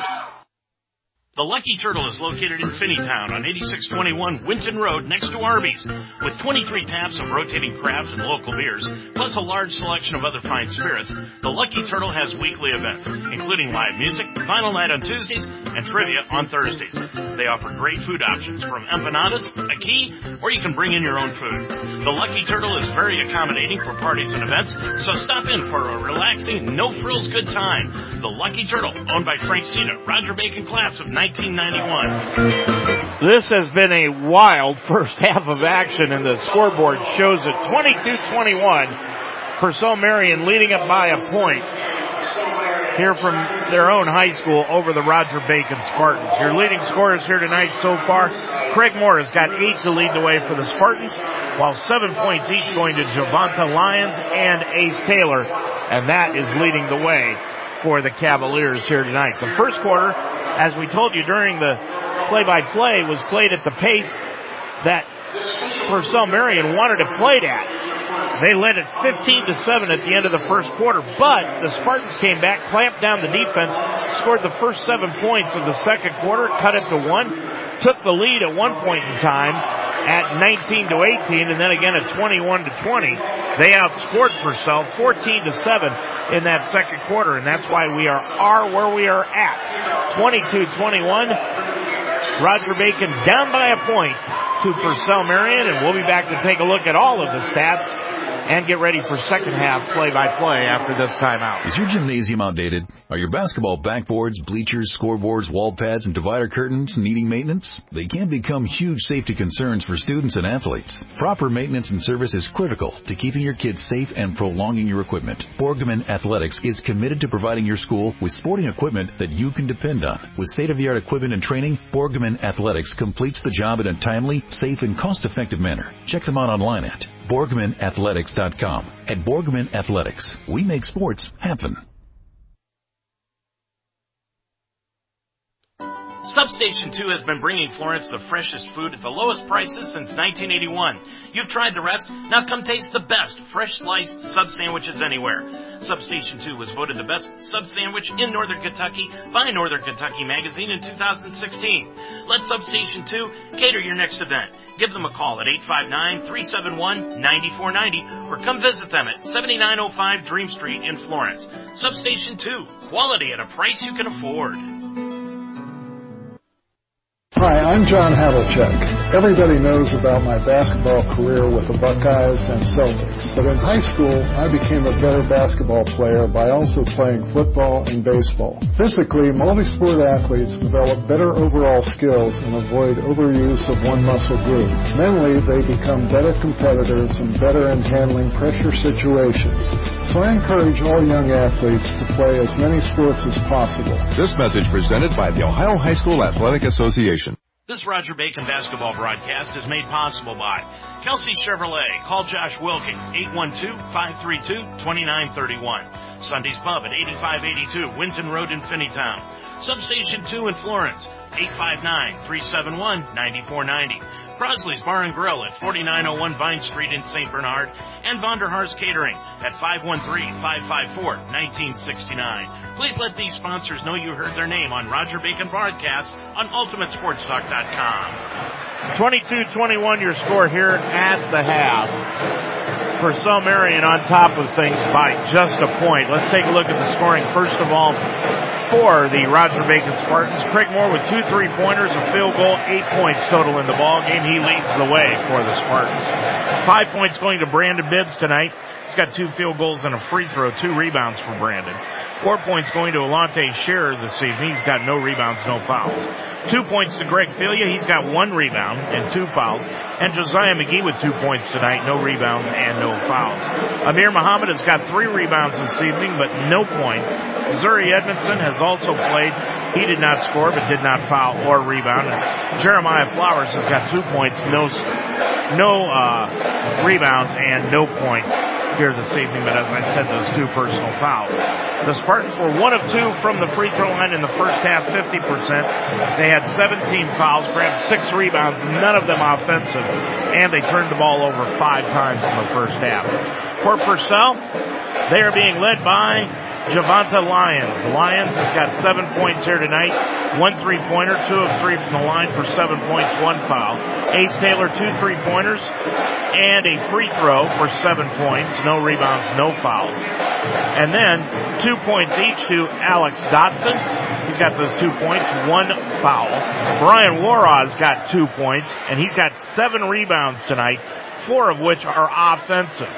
The Lucky Turtle is located in Finneytown on 8621 Winton Road next to Arby's. With 23 taps of rotating craft and local beers, plus a large selection of other fine spirits, the Lucky Turtle has weekly events, including live music, final night on Tuesdays, and trivia on Thursdays. They offer great food options from empanadas, a key, or you can bring in your own food. The Lucky Turtle is very accommodating for parties and events, so stop in for a relaxing, no-frills good time. The Lucky Turtle, owned by Frank Cena, Roger Bacon class of 1991. This has been a wild first half of action and the scoreboard shows it 22-21. Purcell Marian leading it by a point here from their own high school over the Roger Bacon Spartans. Your leading scorers here tonight so far, Craig Moore has got eight to lead the way for the Spartans. while seven points each going to Javonta Lyons and Ace Taylor, and that is leading the way for the Cavaliers here tonight. The first quarter, as we told you during the play-by-play, was played at the pace that Purcell Marian wanted to play at. They led it 15 to 7 at the end of the first quarter, but the Spartans came back, clamped down the defense, scored the first seven points of the second quarter, cut it to one, took the lead at one point in time at 19 to 18 and then again at 21 to 20. They outscored Purcell 14 to 7 in that second quarter and that's why we are, are where we are at. 22-21. Roger Bacon down by a point to Purcell Marian, and we'll be back to take a look at all of the stats and get ready for second half play by play after this timeout. Is your gymnasium outdated? Are your basketball backboards, bleachers, scoreboards, wall pads, and divider curtains needing maintenance? They can become huge safety concerns for students and athletes. Proper maintenance and service is critical to keeping your kids safe and prolonging your equipment. Borgman Athletics is committed to providing your school with sporting equipment that you can depend on. With state-of-the-art equipment and training, Borgman Athletics completes the job in a timely, safe, and cost-effective manner. Check them out online at BorgmanAthletics.com. At Borgman Athletics, we make sports happen. Substation 2 has been bringing Florence the freshest food at the lowest prices since 1981. You've tried the rest, now come taste the best fresh sliced sub sandwiches anywhere. Substation 2 was voted the best sub sandwich in Northern Kentucky by Northern Kentucky Magazine in 2016. Let Substation 2 cater your next event. Give them a call at 859-371-9490 or come visit them at 7905 Dream Street in Florence. Substation 2, quality at a price you can afford. Hi, I'm John Havlicek. Everybody knows about my basketball career with the Buckeyes and Celtics. But in high school, I became a better basketball player by also playing football and baseball. Physically, multi-sport athletes develop better overall skills and avoid overuse of one muscle group. Mentally, they become better competitors and better in handling pressure situations. So I encourage all young athletes to play as many sports as possible. This message presented by the Ohio High School Athletic Association. This Roger Bacon basketball broadcast is made possible by Kelsey Chevrolet. Call Josh Wilking, 812-532-2931. Sunday's Pub at 8582 Winton Road in Finneytown. Substation 2 in Florence, 859-371-9490. Crosley's Bar and Grill at 4901 Vine Street in St. Bernard, and Vonderhaar's Catering at 513-554-1969. Please let these sponsors know you heard their name on Roger Bacon Broadcast on UltimateSportsTalk.com. 22-21 your score here at the half. Purcell Marian on top of things by just a point. Let's take a look at the scoring. First of all, for the Roger Bacon Spartans. Craig Moore with two three-pointers, a field goal, eight points total in the ball game. He leads the way for the Spartans. Five points going to Brandon Bibbs tonight. He's got two field goals and a free throw, two rebounds for Brandon. Four points going to Alante Scherer this evening. He's got no rebounds, no fouls. Two points to Greg Filia. He's got one rebound and two fouls. And Josiah McGee with two points tonight, no rebounds and no fouls. Amir Muhammad has got three rebounds this evening, but no points. Zuri Edmondson has also played. He did not score, but did not foul or rebound. And Jeremiah Flowers has got two points, no, no, uh, rebounds and no points here this evening, but as I said, those two personal fouls. The Spartans were one of two from the free throw line in the first half, 50%. They had 17 fouls, grabbed six rebounds, none of them offensive, and they turned the ball over five times in the first half. For Purcell, they are being led by Javonta Lyons. Lyons has got seven points here tonight. One three pointer, two of three from the line for seven points, one foul. Ace Taylor, two three pointers and a free throw for seven points. No rebounds, no fouls. And then two points each to Alex Dotson. He's got those two points, one foul. Brian Warraw's got two points and he's got seven rebounds tonight, four of which are offensive.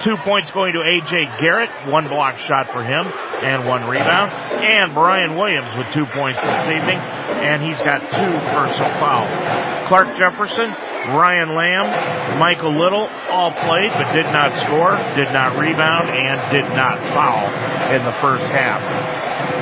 Two points going to AJ Garrett, one block shot for him, and one rebound. And Brian Williams with two points this evening, and he's got two personal fouls. Clark Jefferson, Ryan Lamb, Michael Little all played but did not score, did not rebound, and did not foul in the first half.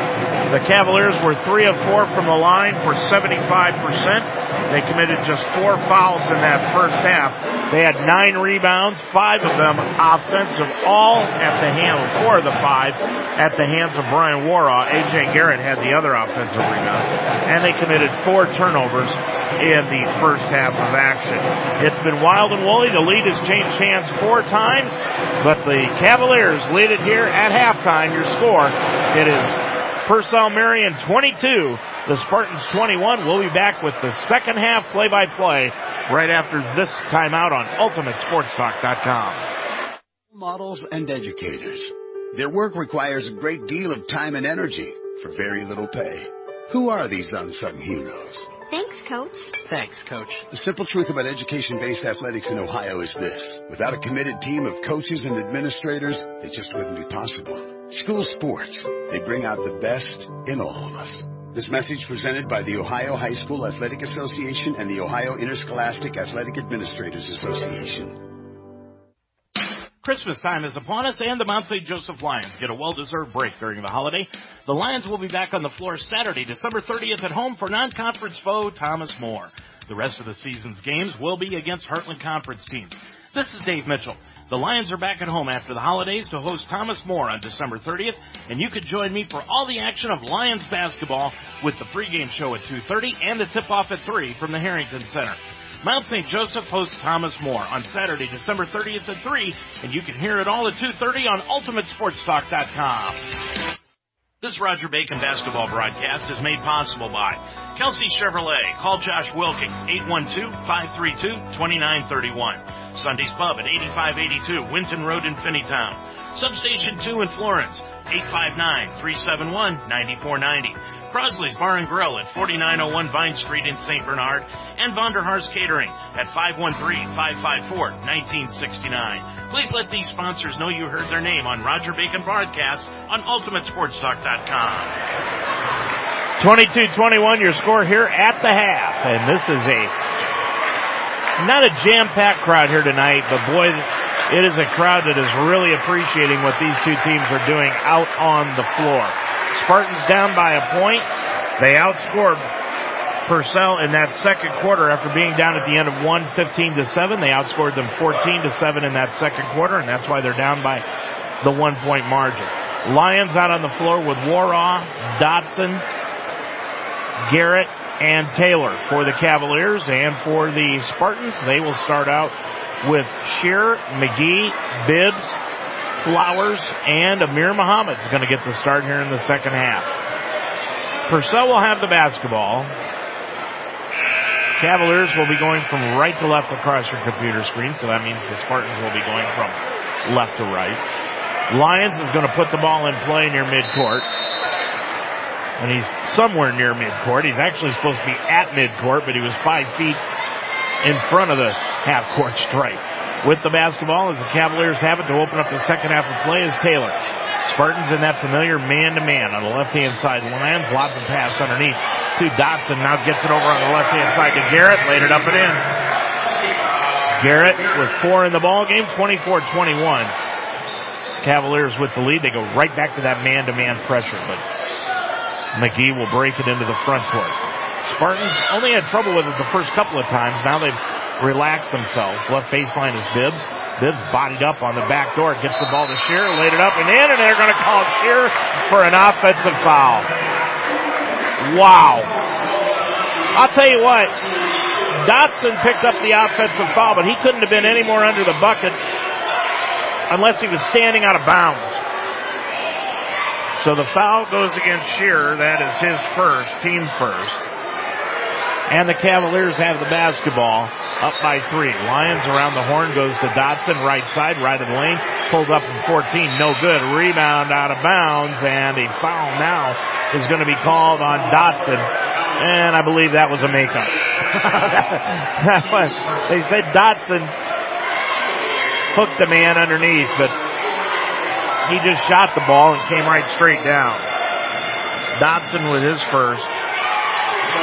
The Cavaliers were three of four from the line for 75%. They committed just four fouls in that first half They had nine rebounds, five of them offensive, all at the hands, four of the five at the hands of Brian Waraw. AJ Garrett had the other offensive rebound. And they committed four turnovers in the first half of action. It's been wild and woolly. The lead has changed hands four times, but the Cavaliers lead it here at halftime. Your score, it is Purcell Marian 22, the Spartans 21. We'll be back with the second half play by play right after this timeout on UltimateSportsTalk.com. Models and educators. Their work requires a great deal of time and energy for very little pay. Who are these unsung heroes? Thanks, Coach. Thanks, Coach. The simple truth about education-based athletics in Ohio is this. Without a committed team of coaches and administrators, it just wouldn't be possible. School sports, they bring out the best in all of us. This message presented by the Ohio High School Athletic Association and the Ohio Interscholastic Athletic Administrators Association. Christmas time is upon us and the Mount St. Joseph Lions get a well-deserved break during the holiday. The Lions will be back on the floor Saturday, December 30th at home for non-conference foe Thomas More. The rest of the season's games will be against Heartland Conference teams. This is Dave Mitchell. The Lions are back at home after the holidays to host Thomas More on December 30th, and you can join me for all the action of Lions basketball with the pregame show at 2.30 and the tip-off at 3 from the Harrington Center. Mount St. Joseph hosts Thomas More on Saturday, December 30th at 3, and you can hear it all at 2.30 on UltimateSportsTalk.com. This Roger Bacon basketball broadcast is made possible by Kelsey Chevrolet. Call Josh Wilking, 812-532-2931. Sunday's Pub at 8582 Winton Road in Finneytown. Substation 2 in Florence, 859-371-9490. Crosley's Bar and Grill at 4901 Vine Street in St. Bernard, and Vonderhaar's Catering at 513-554-1969. Please let these sponsors know you heard their name on Roger Bacon Broadcast on UltimateSportsTalk.com. 22-21 your score here at the half, and this is a not a jam-packed crowd here tonight, but boy, it is a crowd that is really appreciating what these two teams are doing out on the floor. Spartans down by a point. They outscored Purcell in that second quarter after being down at the end of 1 15 to 7. They outscored them 14 to 7 in that second quarter, and that's why they're down by the one point margin. Lyons out on the floor with Waraw, Dotson, Garrett, and Taylor for the Cavaliers and for the Spartans. They will start out with Shear, McGee, Bibbs, Flowers, and Amir Muhammad is going to get the start here in the second half. Purcell will have the basketball. Cavaliers will be going from right to left across your computer screen, so that means the Spartans will be going from left to right. Lyons is going to put the ball in play near midcourt. And he's somewhere near midcourt. He's actually supposed to be at midcourt, but he was five feet in front of the half court stripe. With the basketball, as the Cavaliers have it to open up the second half of play, is Taylor. Spartans in that familiar man-to-man on the left-hand side. Lyons, lots of pass underneath to Dotson. Now gets it over on the left-hand side to Garrett. Laid it up and in. Garrett with four in the ball game, 24-21. Cavaliers with the lead. They go right back to that man-to-man pressure, but McGee will break it into the front court. Spartans only had trouble with it the first couple of times. Now they've relaxed themselves. Left baseline is Bibbs. Bibbs bodied up on the back door. Gets the ball to Shear. Laid it up and in, and they're going to call Shear for an offensive foul. Wow. I'll tell you what. Dotson picked up the offensive foul, but he couldn't have been any more under the bucket unless he was standing out of bounds. So the foul goes against Shearer. That is his first, team first. And the Cavaliers have the basketball up by three. Lyons around the horn goes to Dotson, right side, right of the lane, pulls up from 14, no good. Rebound out of bounds, and a foul now is going to be called on Dotson. And I believe that was a makeup. *laughs* that was, they said Dotson hooked the man underneath, but he just shot the ball and came right straight down. Dotson with his first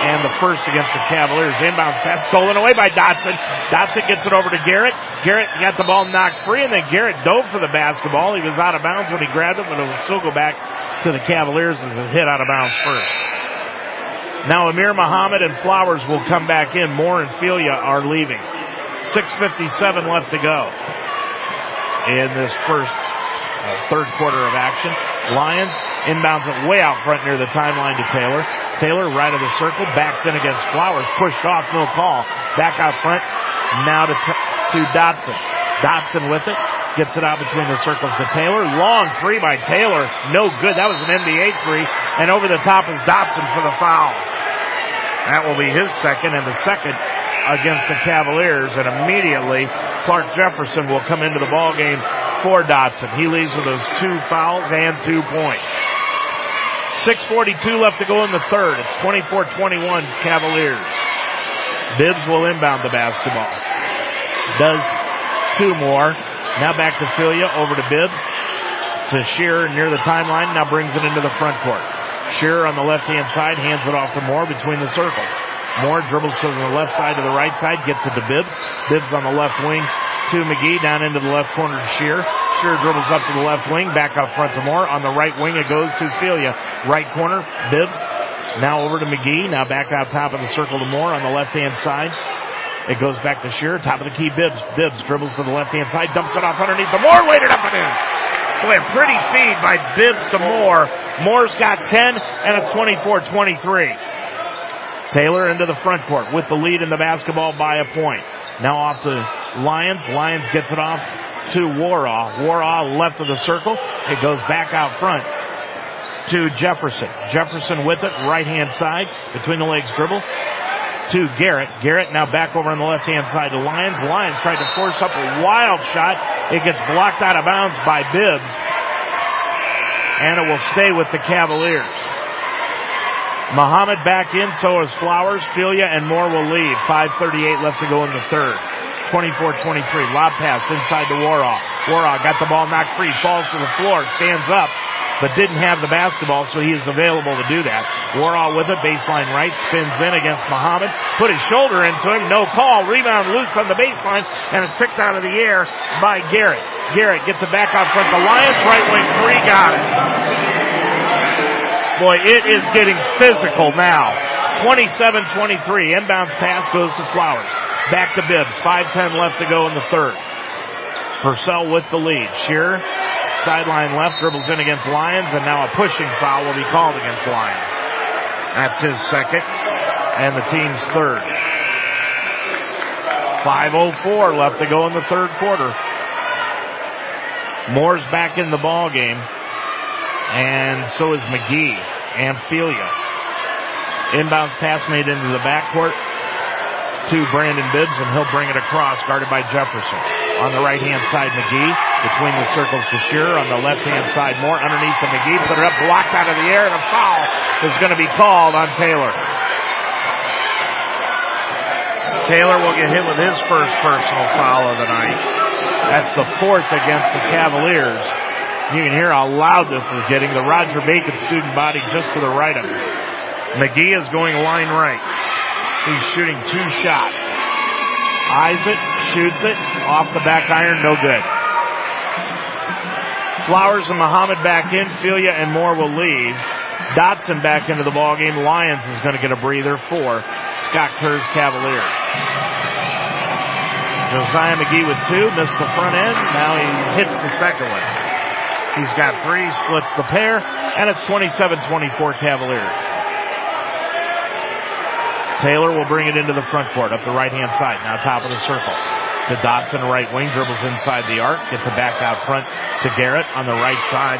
and the first against the Cavaliers. Inbound pass stolen away by Dotson. Dotson gets it over to Garrett. Garrett got the ball knocked free, and then Garrett dove for the basketball. He was out of bounds when he grabbed it, but it will still go back to the Cavaliers as it hit out of bounds first. Now Amir Muhammad and Flowers will come back in. Moore and Filia are leaving. 6.57 left to go in this first uh, third quarter of action. Lyons inbounds it way out front near the timeline to Taylor. Taylor right of the circle, backs in against Flowers, pushed off, no call. Back out front, now to, to Dotson. Dotson with it, gets it out between the circles to Taylor. Long three by Taylor, no good. That was an NBA three, and over the top is Dotson for the foul. That will be his second and the second against the Cavaliers, and immediately Clark Jefferson will come into the ball game for Dotson. He leaves with those two fouls and two points. 6.42 left to go in the third. It's 24-21 Cavaliers. Bibbs will inbound the basketball. Does two more. Now back to Filia, over to Bibbs. To Shearer near the timeline, now brings it into the front court. Shearer on the left hand side, hands it off to Moore between the circles. Moore dribbles to the left side to the right side, gets it to Bibbs. Bibbs on the left wing to McGee, down into the left corner to Shear. Shear dribbles up to the left wing, back up front to Moore. On the right wing it goes to Filia. Right corner, Bibbs. Now over to McGee, now back out top of the circle to Moore on the left hand side. It goes back to Shear, top of the key, Bibbs. Bibbs dribbles to the left hand side, dumps it off underneath the Moore, laid it up and in. Boy, a pretty feed by Bibbs to Moore. Moore's got 10 and it's 24-23. Taylor into the front court with the lead in the basketball by a point. Now off the Lyons. Lyons gets it off to Waraw. Waraw left of the circle. It goes back out front to Jefferson. Jefferson with it, right hand side, between the legs dribble to Garrett. Garrett now back over on the left hand side to Lyons. Lyons tried to force up a wild shot. It gets blocked out of bounds by Bibbs. And it will stay with the Cavaliers. Muhammad back in, so is Flowers, Filia, and Moore will leave. 5.38 left to go in the third. 24-23. Lob pass inside to Waraw. Waraw got the ball knocked free, falls to the floor, stands up, but didn't have the basketball, so he is available to do that. Waraw with it, baseline right, spins in against Muhammad, put his shoulder into him, no call, rebound loose on the baseline, and it's picked out of the air by Garrett. Garrett gets it back out front. The Lyons right wing three got it. Boy, it is getting physical now. 27-23. Inbounds pass goes to Flowers. Back to Bibbs. 5-10 left to go in the third. Purcell with the lead. Shearer, sideline left, dribbles in against Lyons, and now a pushing foul will be called against Lyons. That's his second, and the team's third. 5.04 left to go in the third quarter. Moore's back in the ball game and so is McGee and Filia. Inbounds pass made into the backcourt to Brandon Bibbs, and he'll bring it across, guarded by Jefferson. On the right hand side, McGee, between the circles to Shearer. On the left hand side, Moore underneath the McGee, put it up, blocked out of the air, and a foul is going to be called on Taylor. Taylor will get hit with his first personal foul of the night. That's the fourth against the Cavaliers. You can hear how loud this is getting. The Roger Bacon student body just to the right of us. McGee is going line right. He's shooting two shots. Eyes it, shoots it, off the back iron, no good. Flowers and Muhammad back in, Filia and Moore will leave. Dotson back into the ballgame. Lyons is going to get a breather for Scott Kerr's Cavaliers. Josiah McGee with two, missed the front end. Now he hits the second one. He's got three, splits the pair, and it's 27-24 Cavaliers. Taylor will bring it into the front court up the right hand side, now top of the circle. To Dotson, right wing, dribbles inside the arc, gets it back out front to Garrett on the right side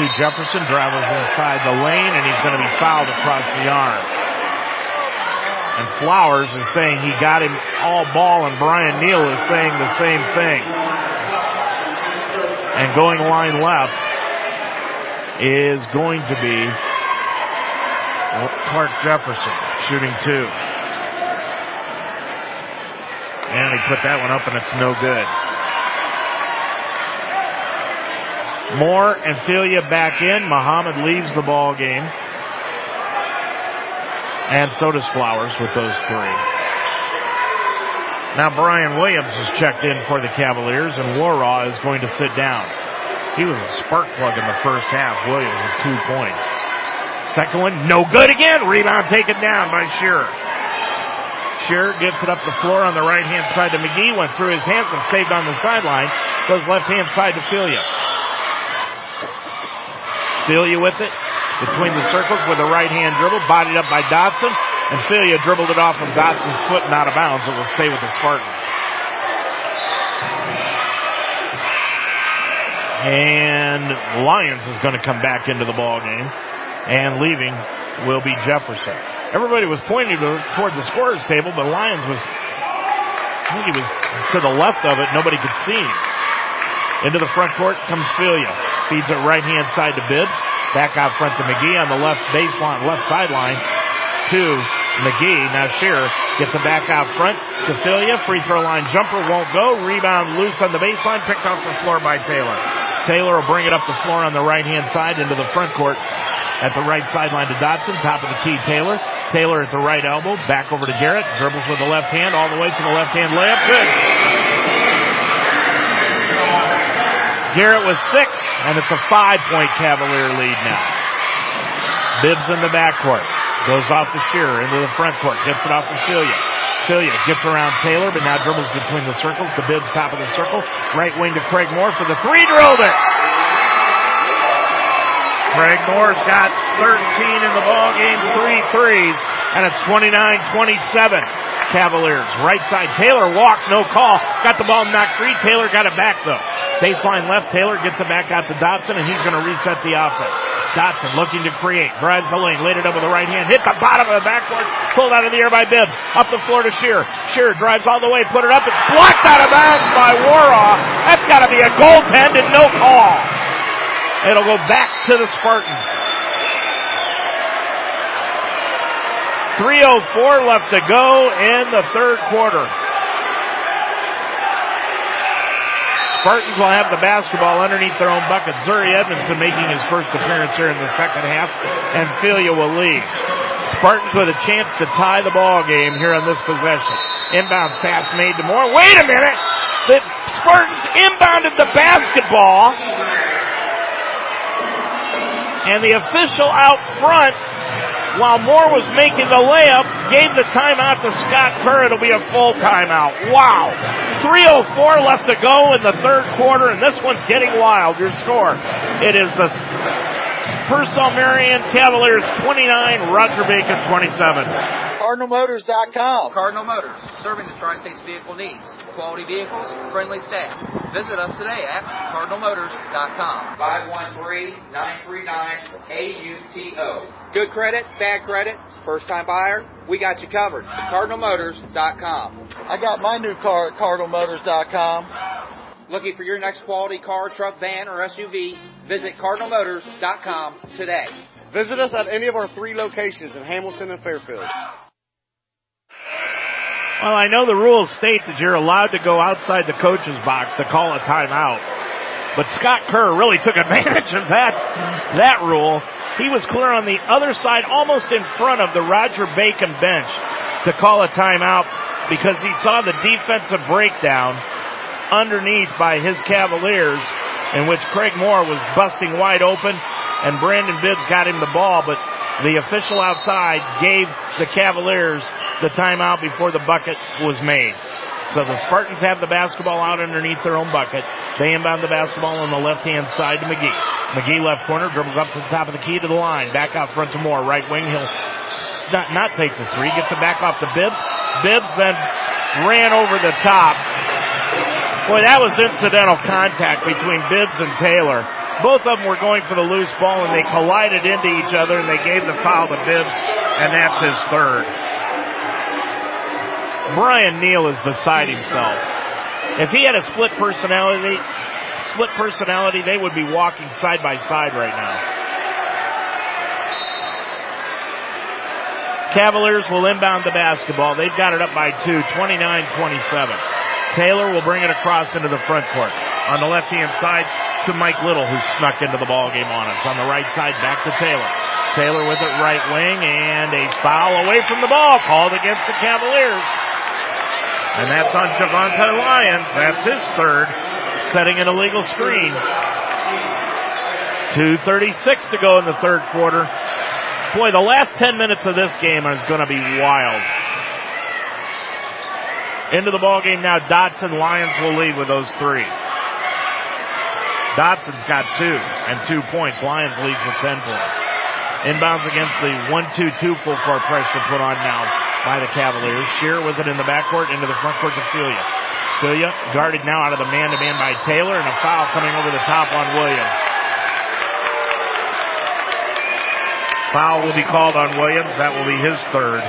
to Jefferson, dribbles inside the lane, and he's going to be fouled across the arm. And Flowers is saying he got him all ball, and Brian Neal is saying the same thing and going line left is going to be Clark Jefferson shooting two. And he put that one up and it's no good. Moore and Filia back in. Muhammad leaves the ball game. And so does Flowers with those three. Now Brian Williams has checked in for the Cavaliers and Waraw is going to sit down. He was a spark plug in the first half. Williams with two points. Second one, no good again. Rebound taken down by Shearer. Shearer gets it up the floor on the right hand side to McGee. Went through his hands and saved on the sideline. Goes left hand side to Filia. Filia with it between the circles with a right hand dribble, bodied up by Dotson, and Filia dribbled it off of Dotson's foot and out of bounds. It will stay with the Spartans. And Lyons is going to come back into the ball game, and leaving will be Jefferson. Everybody was pointing to, toward the scorers table, but Lyons was, I think he was to the left of it. Nobody could see him. Into the front court comes Filia. Feeds it right hand side to Bibbs. Back out front to McGee on the left baseline, left sideline to McGee. Now Shearer gets it back out front to Free throw line jumper won't go. Rebound loose on the baseline. Picked off the floor by Taylor. Taylor will bring it up the floor on the right hand side into the front court at the right sideline to Dotson. Top of the key, Taylor. Taylor at the right elbow. Back over to Garrett. Dribbles with the left hand all the way to the left hand layup. Good. Garrett was six, and it's a five point Cavalier lead now. Bibbs in the backcourt. Goes off to Shearer into the front court. Gets it off to Filia. Filia gets around Taylor, but now dribbles between the circles The Bibbs top of the circle. Right wing to Craig Moore for the three. Drilled it. Craig Moore's got 13 in the ball game, three threes, and it's 29-27. Cavaliers. Right side, Taylor walked, no call. Got the ball knocked free. Taylor got it back though. Baseline left, Taylor gets it back out to Dotson, and he's going to reset the offense. Dotson looking to create, drives the lane, laid it up with the right hand, hit the bottom of the backboard, pulled out of the air by Bibbs, up the floor to Shearer. Shearer drives all the way, put it up, it's blocked out of bounds by Waraw. That's got to be a goaltend and no call. It'll go back to the Spartans. 3.04 left to go in the third quarter. Spartans will have the basketball underneath their own bucket. Zuri Edmondson making his first appearance here in the second half, and Filia will lead. Spartans with a chance to tie the ball game here on this possession. Inbound pass made to Moore. Wait a minute! The Spartans inbounded the basketball, and the official out front while Moore was making the layup, gave the timeout to Scott Kerr. It'll be a full timeout. Wow. 3.04 left to go in the third quarter, and this one's getting wild. Your score. It is the Purcell Marian Cavaliers 29, Roger Bacon 27. CardinalMotors.com. Cardinal Motors, serving the Tri-States vehicle needs. Quality vehicles, friendly staff. Visit us today at CardinalMotors.com. 513-939-AUTO. Good credit, bad credit, first time buyer, we got you covered. CardinalMotors.com. I got my new car at CardinalMotors.com. Looking for your next quality car, truck, van, or SUV? Visit CardinalMotors.com today. Visit us at any of our three locations in Hamilton and Fairfield. Well, I know the rules state that you're allowed to go outside the coach's box to call a timeout. But Scott Kerr really took advantage of that, that rule. He was clear on the other side, almost in front of the Roger Bacon bench to call a timeout because he saw the defensive breakdown underneath by his Cavaliers in which Craig Moore was busting wide open and Brandon Bibbs got him the ball, but the official outside gave the Cavaliers the timeout before the bucket was made. So the Spartans have the basketball out underneath their own bucket. They inbound the basketball on the left hand side to McGee. McGee left corner, dribbles up to the top of the key to the line. Back out front to Moore. Right wing, he'll not, not take the three. Gets it back off to Bibbs. Bibbs then ran over the top. Boy, that was incidental contact between Bibbs and Taylor. Both of them were going for the loose ball and they collided into each other and they gave the foul to Bibbs and that's his third. Brian Neal is beside himself. If he had a split personality, split personality, they would be walking side by side right now. Cavaliers will inbound the basketball. They've got it up by two, 29-27. Taylor will bring it across into the front court. On the left hand side to Mike Little who snuck into the ball game on us. On the right side back to Taylor. Taylor with it right wing and a foul away from the ball called against the Cavaliers. And that's on Javante Lyons. That's his third, setting an illegal screen. 2.36 to go in the third quarter. Boy, the last 10 minutes of this game is going to be wild. Into the ball game now, Dotson. Lyons will lead with those three. Dotson's got two and two points. Lyons leads with ten points. Inbounds against the 1-2-2 full court pressure put on now by the Cavaliers. Shear with it in the backcourt into the frontcourt to Filia. Filia guarded now out of the man-to-man by Taylor and a foul coming over the top on Williams. Foul will be called on Williams. That will be his third.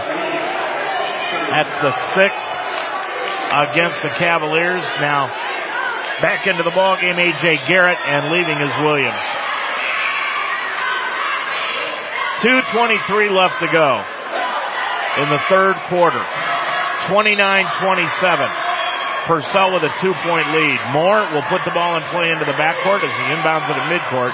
That's the sixth against the Cavaliers. Now back into the ball game, AJ Garrett, and leaving is Williams. 2.23 left to go in the third quarter. 29-27. Purcell with a two-point lead. Moore will put the ball in play into the backcourt as he inbounds it at midcourt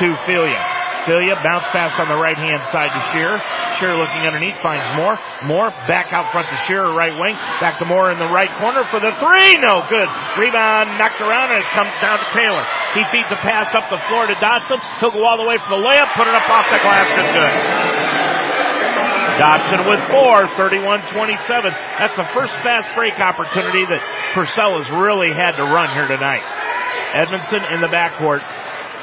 to Filia. Filia bounce pass on the right hand side to Shearer. Shearer looking underneath finds Moore. Moore back out front to Shearer right wing. Back to Moore in the right corner for the three. No good. Rebound knocked around and it comes down to Taylor. He feeds a pass up the floor to Dotson. He'll go all the way for the layup. Put it up off the glass and good. Dotson with four, 31-27. That's the first fast break opportunity that Purcell has really had to run here tonight. Edmondson in the backcourt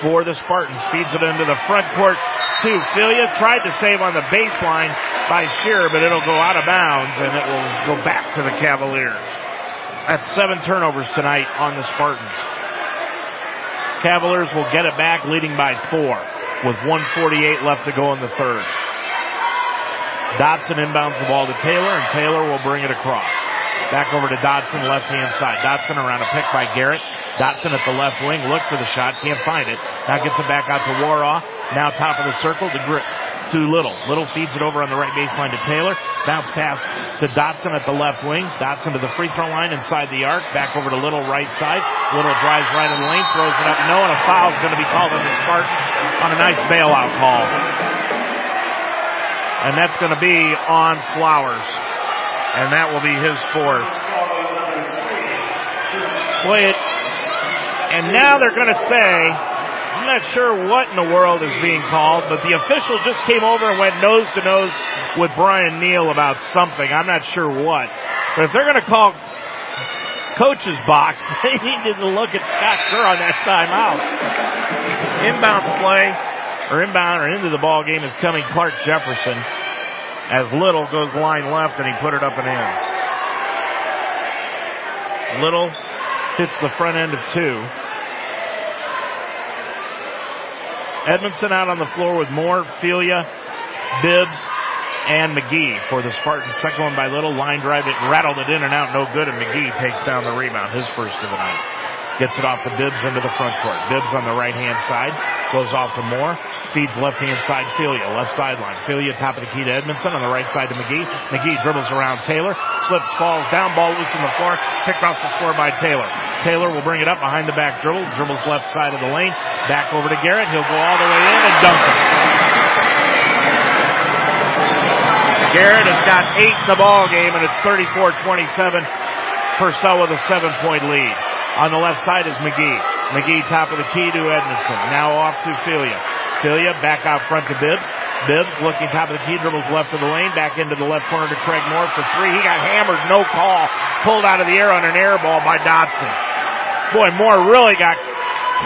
for the Spartans. Feeds it into the front court to Filia. Tried to save on the baseline by Shearer, but it'll go out of bounds and it will go back to the Cavaliers. That's seven turnovers tonight on the Spartans. Cavaliers will get it back leading by four with 148 left to go in the third. Dotson inbounds the ball to Taylor and Taylor will bring it across. Back over to Dotson, left hand side. Dotson around a pick by Garrett. Dotson at the left wing, look for the shot, can't find it. Now gets it back out to Waraw. Now top of the circle to Grip. To Little. Little feeds it over on the right baseline to Taylor. Bounce pass to Dotson at the left wing. Dotson to the free throw line inside the arc. Back over to Little right side. Little drives right in the lane, throws it up. No, and a foul is going to be called on the Spartans on a nice bailout call. And that's going to be on Flowers. And that will be his fourth. Play it and now they're going to say, I'm not sure what in the world is being called, but the official just came over and went nose to nose with Brian Neal about something. I'm not sure what. But if they're going to call coach's box, *laughs* they need to look at Scott Kerr on that timeout. Inbound play, or inbound or into the ball game is coming Clark Jefferson as Little goes line left and he put it up and in. Little hits the front end of two. Edmondson out on the floor with Moore, Filia, Bibbs, and McGee for the Spartans. Second one by Little. Line drive. It rattled it in and out. No good. And McGee takes down the rebound. His first of the night. Gets it off to Bibbs into the front court. Bibbs on the right hand side. Goes off to Moore. Feeds left hand side Filia. Left sideline. Filia top of the key to Edmondson. On the right side to McGee. McGee dribbles around Taylor. Slips, falls down. Ball loose on the floor. Picked off the floor by Taylor. Taylor will bring it up behind the back dribble. Dribbles left side of the lane. Back over to Garrett. He'll go all the way in and dunk it. Garrett has got eight in the ball game and it's 34-27. Purcell with a seven point lead. On the left side is McGee. McGee top of the key to Edmondson. Now off to Filia. Filia back out front to Bibbs. Bibbs looking top of the key, dribbles left of the lane, back into the left corner to Craig Moore for three. He got hammered, no call. Pulled out of the air on an air ball by Dotson. Boy, Moore really got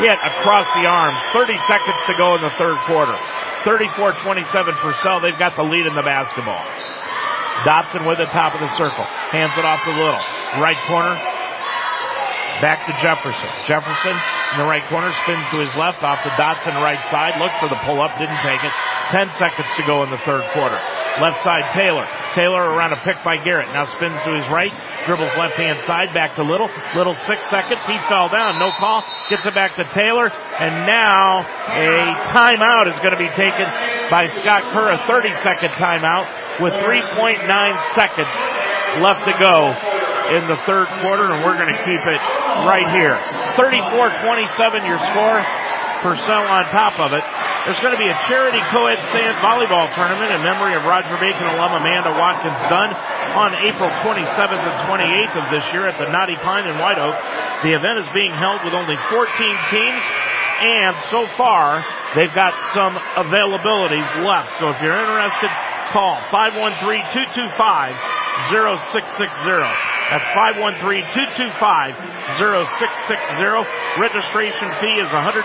hit across the arms. 30 seconds to go in the third quarter. 34-27 Purcell. They've got the lead in the basketball. Dotson with it, top of the circle. Hands it off to Little. Right corner. Back to Jefferson. Jefferson in the right corner spins to his left off the Dotson right side. Looked for the pull up, didn't take it. Ten seconds to go in the third quarter. Left side Taylor. Taylor around a pick by Garrett. Now spins to his right. Dribbles left hand side back to Little. Little six seconds. He fell down. No call. Gets it back to Taylor. And now a timeout is going to be taken by Scott Kerr. A 30 second timeout with 3.9 seconds left to go in the third quarter, and we're going to keep it right here. 34-27 your score. Purcell on top of it. There's going to be a charity co-ed sand volleyball tournament in memory of Roger Bacon alum Amanda Watkins Dunn on April 27th and 28th of this year at the Knotty Pine in White Oak. The event is being held with only 14 teams and so far they've got some availabilities left. So if you're interested, call 513-225-0660. That's 513-225-0660. Registration fee is $180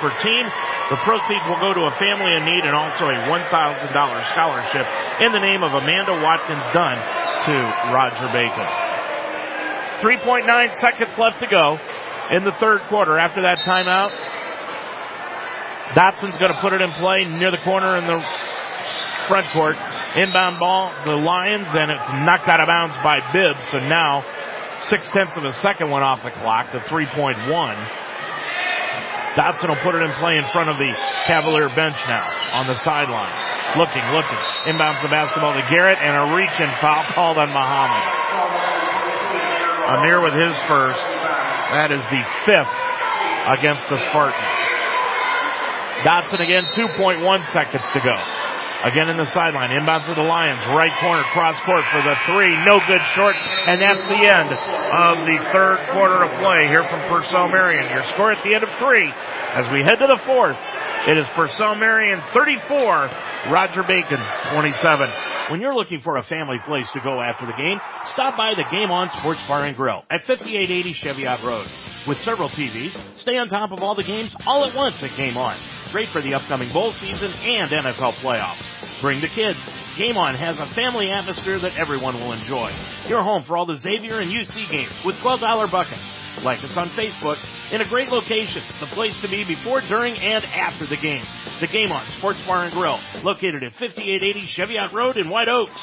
per team. The proceeds will go to a family in need and also a $1,000 scholarship in the name of Amanda Watkins Dunn to Roger Bacon. 3.9 seconds left to go in the third quarter. After that timeout, Dotson's going to put it in play near the corner in the front court. Inbound ball, the Lyons, and it's knocked out of bounds by Bibbs. So now, six tenths of a second went off the clock to 3.1. Dotson will put it in play in front of the Cavalier bench now on the sideline. Looking, looking. Inbounds the basketball to Garrett and a reach and foul called on Muhammad. Amir with his first. That is the fifth against the Spartans. Dotson again, 2.1 seconds to go. Again in the sideline, inbound for the Lyons, right corner, cross court for the three, no good short, and that's the end of the third quarter of play here from Purcell Marian. Your score at the end of three, as we head to the fourth, it is Purcell Marian 34, Roger Bacon 27. When you're looking for a family place to go after the game, stop by the Game On Sports Bar and Grill at 5880 Cheviot Road. With several TVs, stay on top of all the games all at once at Game On. Great for the upcoming bowl season and NFL playoffs. Bring the kids. Game On has a family atmosphere that everyone will enjoy. Your home for all the Xavier and UC games with $12 buckets. Like us on Facebook in a great location, the place to be before, during, and after the game. The Game On Sports Bar and Grill, located at 5880 Cheviot Road in White Oaks.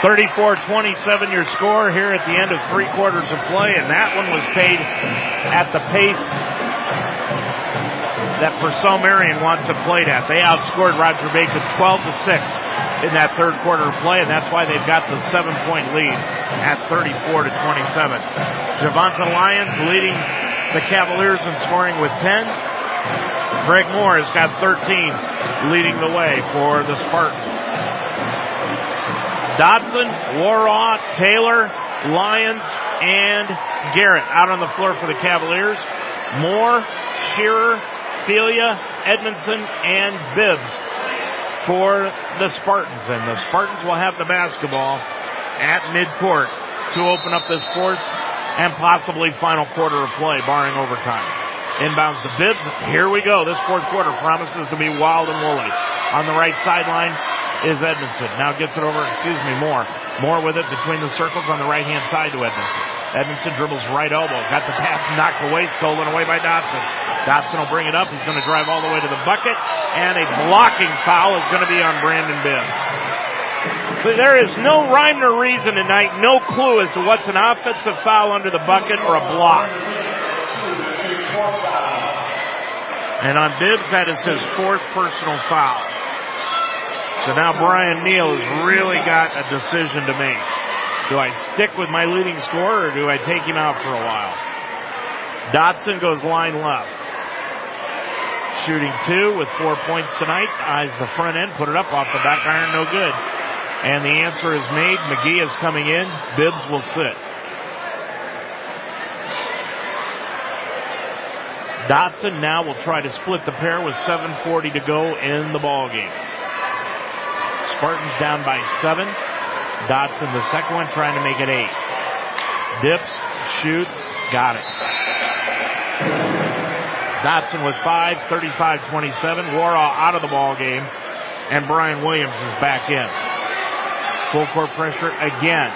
34-27 your score here at the end of three quarters of play, and that one was paid at the pace that Purcell Marian wants to play at. They outscored Roger Bacon 12 to 6 in that third quarter play, and that's why they've got the seven point lead at 34 to 27. Javonta Lyons leading the Cavaliers in scoring with 10. Greg Moore has got 13 leading the way for the Spartans. Dotson, Waraw, Taylor, Lyons, and Garrett out on the floor for the Cavaliers. Moore, Shearer, Filia, Edmondson, and Bibbs for the Spartans. And the Spartans will have the basketball at midcourt to open up this fourth and possibly final quarter of play, barring overtime. Inbounds to Bibbs. Here we go. This fourth quarter promises to be wild and woolly. On the right sideline is Edmondson. Now gets it over, excuse me, Moore. Moore with it between the circles on the right hand side to Edmondson. Edmondson dribbles right elbow. Got the pass knocked away, stolen away by Dotson. Dotson will bring it up. He's going to drive all the way to the bucket. And a blocking foul is going to be on Brandon Bibbs. But there is no rhyme or reason tonight, no clue as to what's an offensive foul under the bucket or a block. And on Bibbs, that is his fourth personal foul. So now Brian Neal has really got a decision to make. Do I stick with my leading scorer or do I take him out for a while? Dotson goes line left. Shooting two with four points tonight. Eyes the front end, put it up off the back iron, no good. And the answer is made. McGee is coming in. Bibbs will sit. Dotson now will try to split the pair with 7.40 to go in the ball game. Spartans down by seven. Dotson the second one trying to make it eight. Dips, shoots, got it. Dotson with five, 35-27. Waraw out of the ball game. And Brian Williams is back in. Full court pressure again.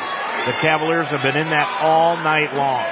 The Cavaliers have been in that all night long.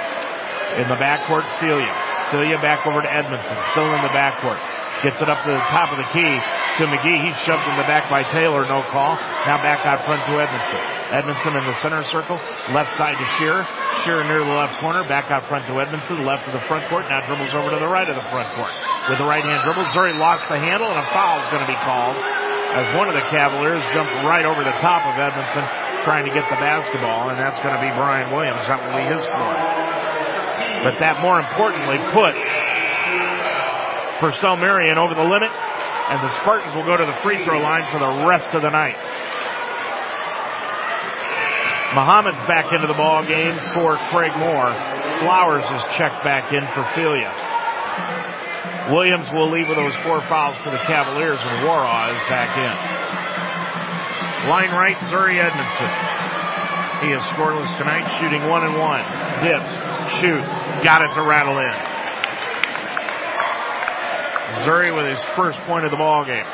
In the backcourt, Filia. Filia back over to Edmondson. Still in the backcourt. Gets it up to the top of the key to McGee. He's shoved in the back by Taylor. No call. Now back out front to Edmondson. Edmondson in the center circle. Left side to Shearer. Shearer near the left corner. Back out front to Edmondson. Left of the front court. Now dribbles over to the right of the front court. With the right hand dribble. Zuri lost the handle and a foul is going to be called as one of the Cavaliers jumped right over the top of Edmondson trying to get the basketball and that's going to be Brian Williams. That will be his score. But that more importantly puts Purcell Marian over the limit and the Spartans will go to the free throw line for the rest of the night. Muhammad's back into the ball game for Craig Moore. Flowers is checked back in for Filia. Williams will leave with those four fouls for the Cavaliers and Waraw is back in. Line right, Zuri Edmondson. He is scoreless tonight, shooting one and one. Dips, shoots, got it to rattle in. Missouri with his first point of the ball game.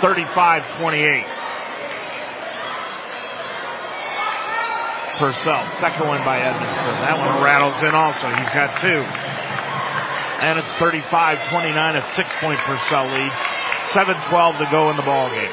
35-28. Purcell, second one by Edmondson. That one rattles in also. He's got two. And it's 35-29, a six-point Purcell lead. 7-12 to go in the ball game.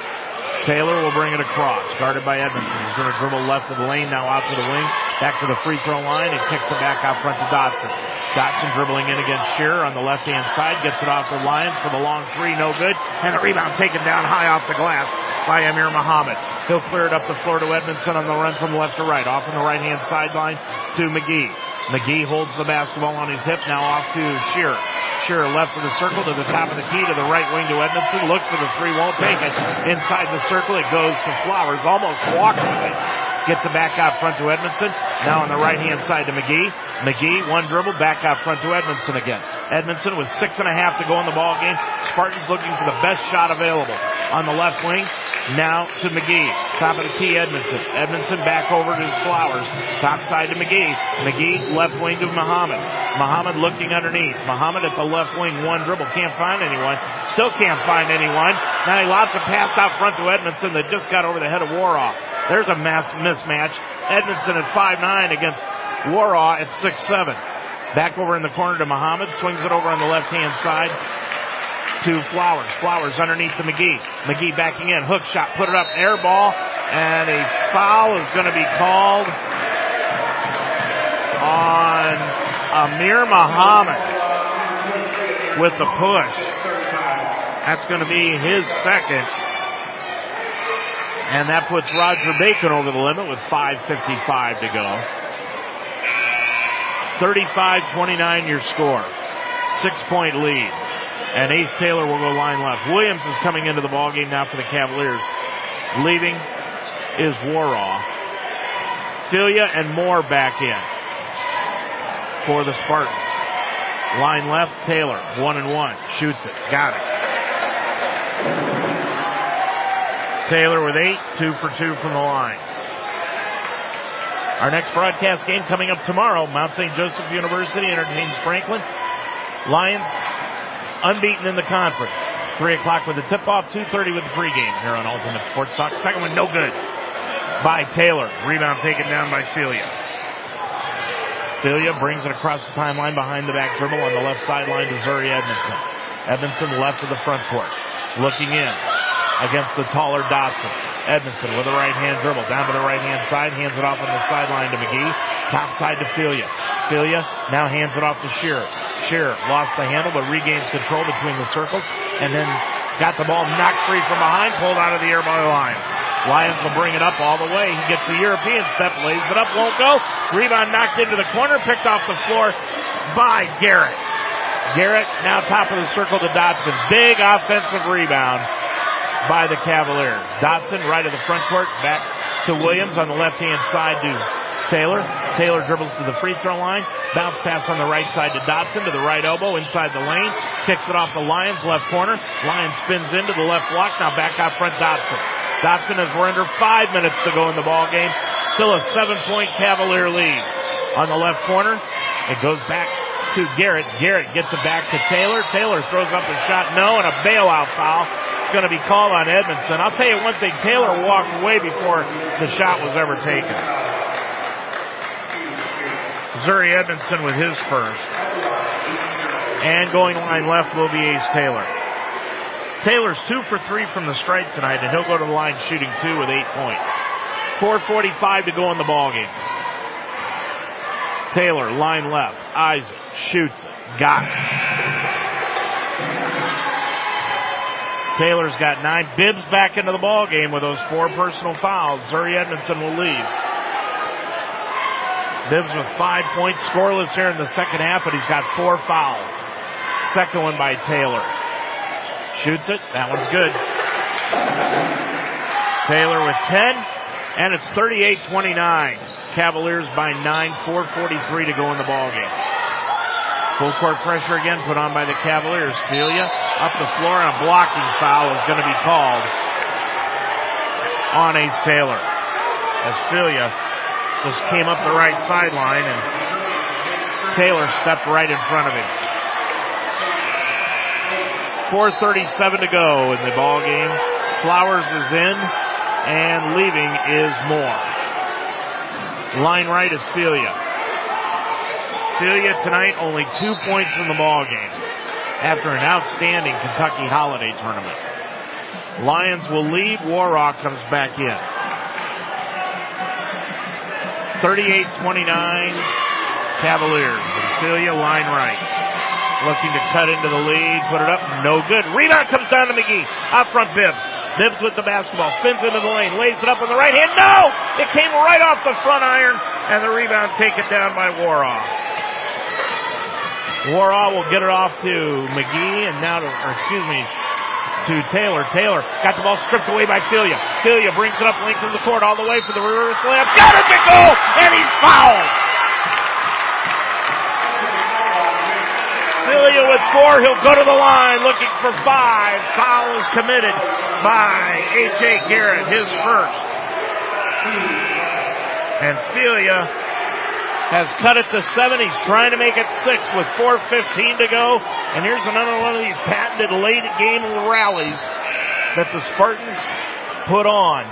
Taylor will bring it across, guarded by Edmondson. He's going to dribble left of the lane, now out to the wing, back to the free throw line, and kicks it back out front to Dotson. Dotson dribbling in against Shearer on the left hand side, gets it off the Lyons for the long three, no good, and the rebound taken down high off the glass by Amir Muhammad. He'll clear it up the floor to Edmondson on the run from left to right, off on the right hand sideline to McGee. McGee holds the basketball on his hip, now off to Shearer. Shearer left of the circle to the top of the key to the right wing to Edmondson. Look for the three, won't take it. Inside the circle, it goes to Flowers. Almost walks with it. Gets it back out front to Edmondson. Now on the right hand side to McGee. McGee, one dribble, back out front to Edmondson again. Edmondson with six and a half to go in the ball game. Spartans looking for the best shot available. On the left wing, now to McGee. Top of the key, Edmondson. Edmondson back over to Flowers. Top side to McGee. McGee left wing to Muhammad. Muhammad looking underneath. Muhammad at the left wing, one dribble. Can't find anyone. Still can't find anyone. Now he lobs a pass out front to Edmondson that just got over the head of Waraw. There's a mass mismatch. Edmondson at 5'9 against Waraw at 6'7. Back over in the corner to Muhammad. Swings it over on the left hand side to Flowers. Flowers underneath to McGee. McGee backing in. Hook shot. Put it up. Air ball. And a foul is going to be called on Amir Muhammad with the push. That's going to be his second. And that puts Roger Bacon over the limit with 5.55 to go. 35-29 your score. Six point lead. And Ace Taylor will go line left. Williams is coming into the ballgame now for the Cavaliers. Leaving is Waraw. Filia and Moore back in for the Spartans. Line left, Taylor, one and one. Shoots it. Got it. Taylor with eight, two for two from the line. Our next broadcast game coming up tomorrow. Mount St. Joseph University entertains Franklin. Lions unbeaten in the conference. Three o'clock with the tip-off, 2.30 with the pregame here on Ultimate Sports Talk. Second one, no good by Taylor. Rebound taken down by Filia. Filia brings it across the timeline behind the back dribble on the left sideline to Zuri Edmondson. Edmondson left of the front court. Looking in against the taller Dotson. Edmondson with a right hand dribble down to the right hand side, hands it off on the sideline to McGee. Top side to Filia. Filia now hands it off to Shearer. Shearer lost the handle but regains control between the circles and then got the ball knocked free from behind, pulled out of the air by the Lyons. Lyons will bring it up all the way. He gets the European step, lays it up, won't go. Rebound knocked into the corner, picked off the floor by Garrett. Garrett now top of the circle to Dotson. Big offensive rebound by the Cavaliers. Dotson right of the front court, back to Williams on the left hand side to Taylor. Taylor dribbles to the free throw line. Bounce pass on the right side to Dotson to the right elbow inside the lane. Kicks it off the Lyons left corner. Lyons spins into the left block. Now back out front Dotson. Dotson has we're under five minutes to go in the ball game. Still a seven point Cavalier lead. On the left corner, it goes back to Garrett. Garrett gets it back to Taylor. Taylor throws up a shot. No, and a bailout foul. It's going to be called on Edmondson. I'll tell you one thing. Taylor walked away before the shot was ever taken. Zuri Edmondson with his first. And going line left will be Ace Taylor. Taylor's two for three from the stripe tonight, and he'll go to the line shooting two with eight points. 4.45 to go in the ball game. Taylor, line left. Isaac shoots. Got it. Taylor's got nine. Bibbs back into the ball game with those four personal fouls. Zuri Edmondson will leave. Bibbs with five points, scoreless here in the second half, but he's got four fouls. Second one by Taylor. Shoots it. That one's good. Taylor with 10, and it's 38-29. Cavaliers by 9, 4.43 to go in the ball game. Full court pressure again put on by the Cavaliers. Filia up the floor and a blocking foul is going to be called on Ace Taylor. as just came up the right sideline and Taylor stepped right in front of him. 4.37 to go in the ball game. Flowers is in and leaving is Moore. Line right is Filia. Filia tonight only two points in the ball game after an outstanding Kentucky holiday tournament. Lyons will lead. Warrock comes back in. 38-29 Cavaliers. Filia line right. Looking to cut into the lead, put it up, no good. Rebound comes down to McGee. Out front Bibbs. Bibbs with the basketball, spins into the lane, lays it up on the right hand. No! It came right off the front iron, and the rebound taken down by Warrock. Warrock will get it off to McGee, and now to, or excuse me, to Taylor. Taylor got the ball stripped away by Filia. Filia brings it up length of the court all the way for the reverse layup. Got it to go, and he's fouled. Filia with four. He'll go to the line looking for five. Foul is committed by A.J. Garrett, his first. And Filia has cut it to seven. He's trying to make it six with 4.15 to go. And here's another one of these patented late game rallies that the Spartans put on.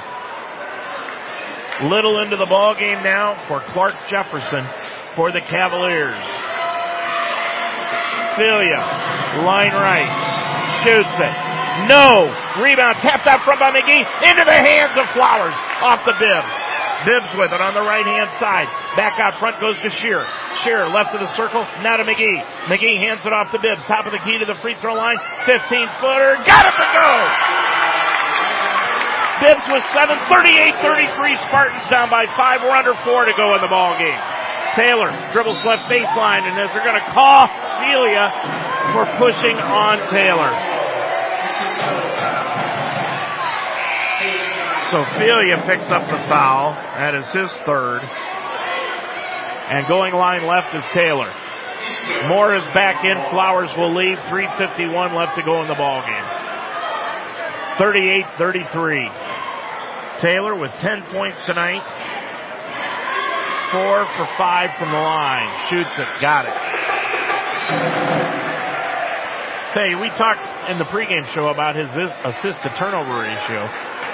Little into the ball game now for Clark Jefferson for the Cavaliers. Filia, line right, shoots it. No! Rebound tapped out front by McGee into the hands of Flowers off the bib. Bibbs with it on the right hand side. Back out front goes to Shear. Shear left of the circle, now to McGee. McGee hands it off to Bibbs. Top of the key to the free throw line. 15 footer. Got it to go! Bibbs with 7, 38-33. Spartans down by 5. We're under 4 to go in the ball game. Taylor dribbles left baseline, and as they're going to call Filia for pushing on Taylor. So Filia picks up the foul. That is his third. And going line left is Taylor. Moore is back in. Flowers will leave. 3.51 left to go in the ball game. 38-33. Taylor with 10 points tonight. Four for five from the line. Shoots it. Got it. Say, we talked in the pregame show about his assist to turnover ratio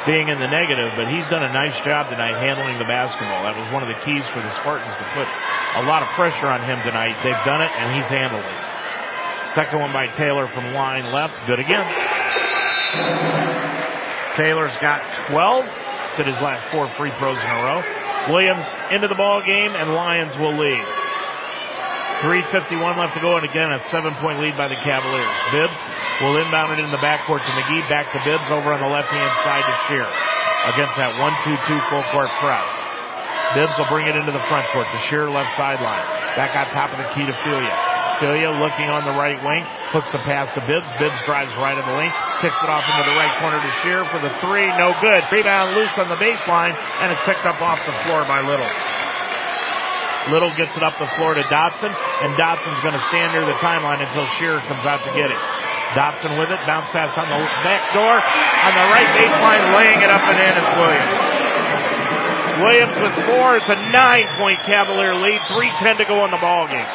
being in the negative, but he's done a nice job tonight handling the basketball. That was one of the keys for the Spartans to put a lot of pressure on him tonight. They've done it and he's handled it. Second one by Taylor from line left. Good again. Taylor's got 12. Hit his last four free throws in a row. Williams into the ball game and Lyons will lead. 3.51 left to go and again a seven point lead by the Cavaliers. Bibbs will inbound it in the backcourt to McGee. Back to Bibbs over on the left hand side to Shear. Against that 1-2-2 full court press. Bibbs will bring it into the front court to Shear left sideline. Back on top of the key to Filia. Filia looking on the right wing, hooks a pass to Bibbs. Bibbs drives right of the lane, kicks it off into the right corner to Shear for the three. No good. Rebound loose on the baseline, and it's picked up off the floor by Little. Little gets it up the floor to Dotson, and Dotson's going to stand near the timeline until Shearer comes out to get it. Dotson with it, bounce pass on the back door, on the right baseline, laying it up and in is Williams. Williams with four, it's a nine point Cavalier lead, 3.10 to go in the ball game.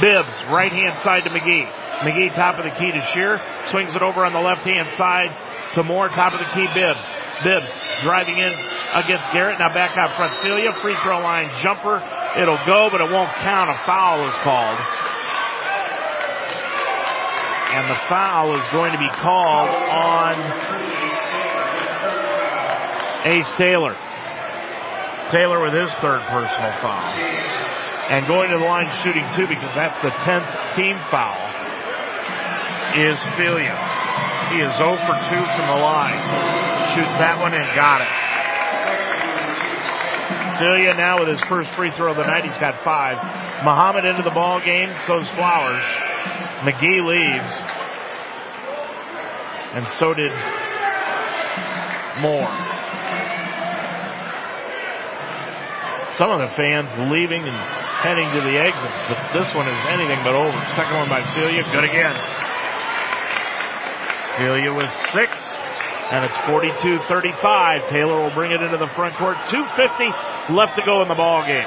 Bibbs, right hand side to McGee. McGee top of the key to Shear, swings it over on the left hand side to Moore, top of the key Bibbs. Bibbs driving in against Garrett, now back out front Filia, free throw line jumper, it'll go but it won't count, a foul is called. And the foul is going to be called on Ace Taylor. Taylor with his third personal foul. And going to the line shooting two because that's the 10th team foul is Filia. He is 0 for 2 from the line. Shoots that one and got it. Filia now with his first free throw of the night. He's got five. Muhammad into the ball game. So's Flowers. McGee leaves. And so did Moore. Some of the fans leaving and heading to the exits, but this one is anything but over. Second one by Filia, good again. Filia with six. And it's 42-35. Taylor will bring it into the front court. 2.50 left to go in the ball game.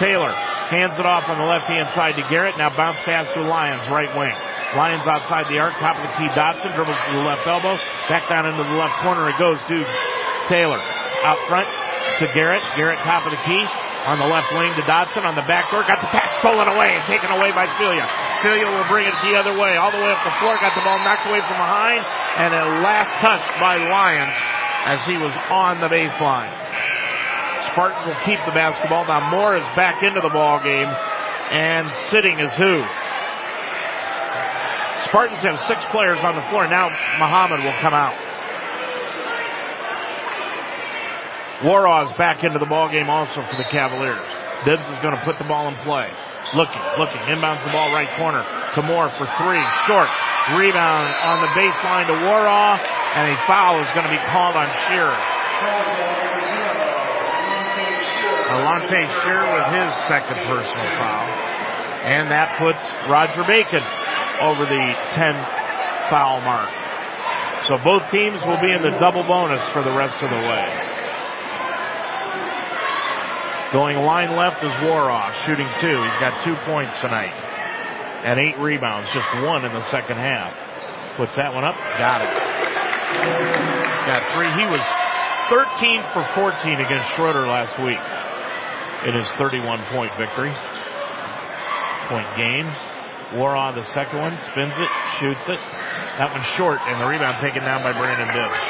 Taylor hands it off on the left hand side to Garrett. Now bounce pass to Lyons, right wing. Lyons outside the arc, top of the key. Dotson dribbles to the left elbow. Back down into the left corner it goes to Taylor. Out front to Garrett. Garrett top of the key. On the left wing to Dotson. On the back door. Got the pass stolen away and taken away by Filia. Filia will bring it the other way. All the way up the floor. Got the ball knocked away from behind. And a last touch by Lyons as he was on the baseline. Spartans will keep the basketball. Now Moore is back into the ball game. And sitting is who? Spartans have six players on the floor. Now Muhammad will come out. Waraw's back into the ball game also for the Cavaliers. Bibbs is going to put the ball in play. Looking, looking, inbounds the ball right corner Moore for three. Short. Rebound on the baseline to Waraw, and a foul is going to be called on Shearer. Alante Shearer with his second personal foul. And that puts Roger Bacon over the 10 foul mark. So both teams will be in the double bonus for the rest of the way. Going line left is Waraw, shooting two. He's got two points tonight. And eight rebounds, just one in the second half. Puts that one up, got it. Got three. He was 13 for 14 against Schroeder last week in his 31 point victory. Point game. Waraw, the second one, spins it, shoots it. That one's short, and the rebound taken down by Brandon Bibbs.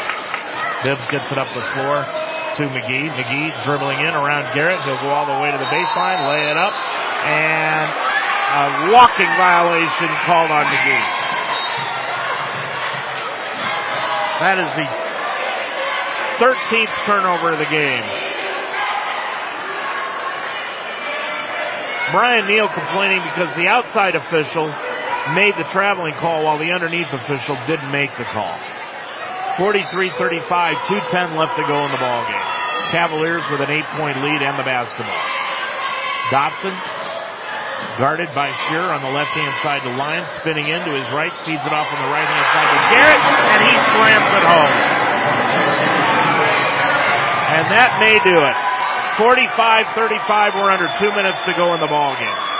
Bibbs gets it up the floor to McGee. McGee dribbling in around Garrett. He'll go all the way to the baseline, lay it up, and a walking violation called on McGee. That is the 13th turnover of the game. Brian Neal complaining because the outside official made the traveling call while the underneath official didn't make the call. 43-35, 210 left to go in the ball game. Cavaliers with an eight point lead and the basketball. Dotson guarded by Shearer on the left hand side to Lyons, spinning in to his right, feeds it off on the right hand side to Garrett, and he slams it home. And that may do it. 45-35, we're under two minutes to go in the ball game.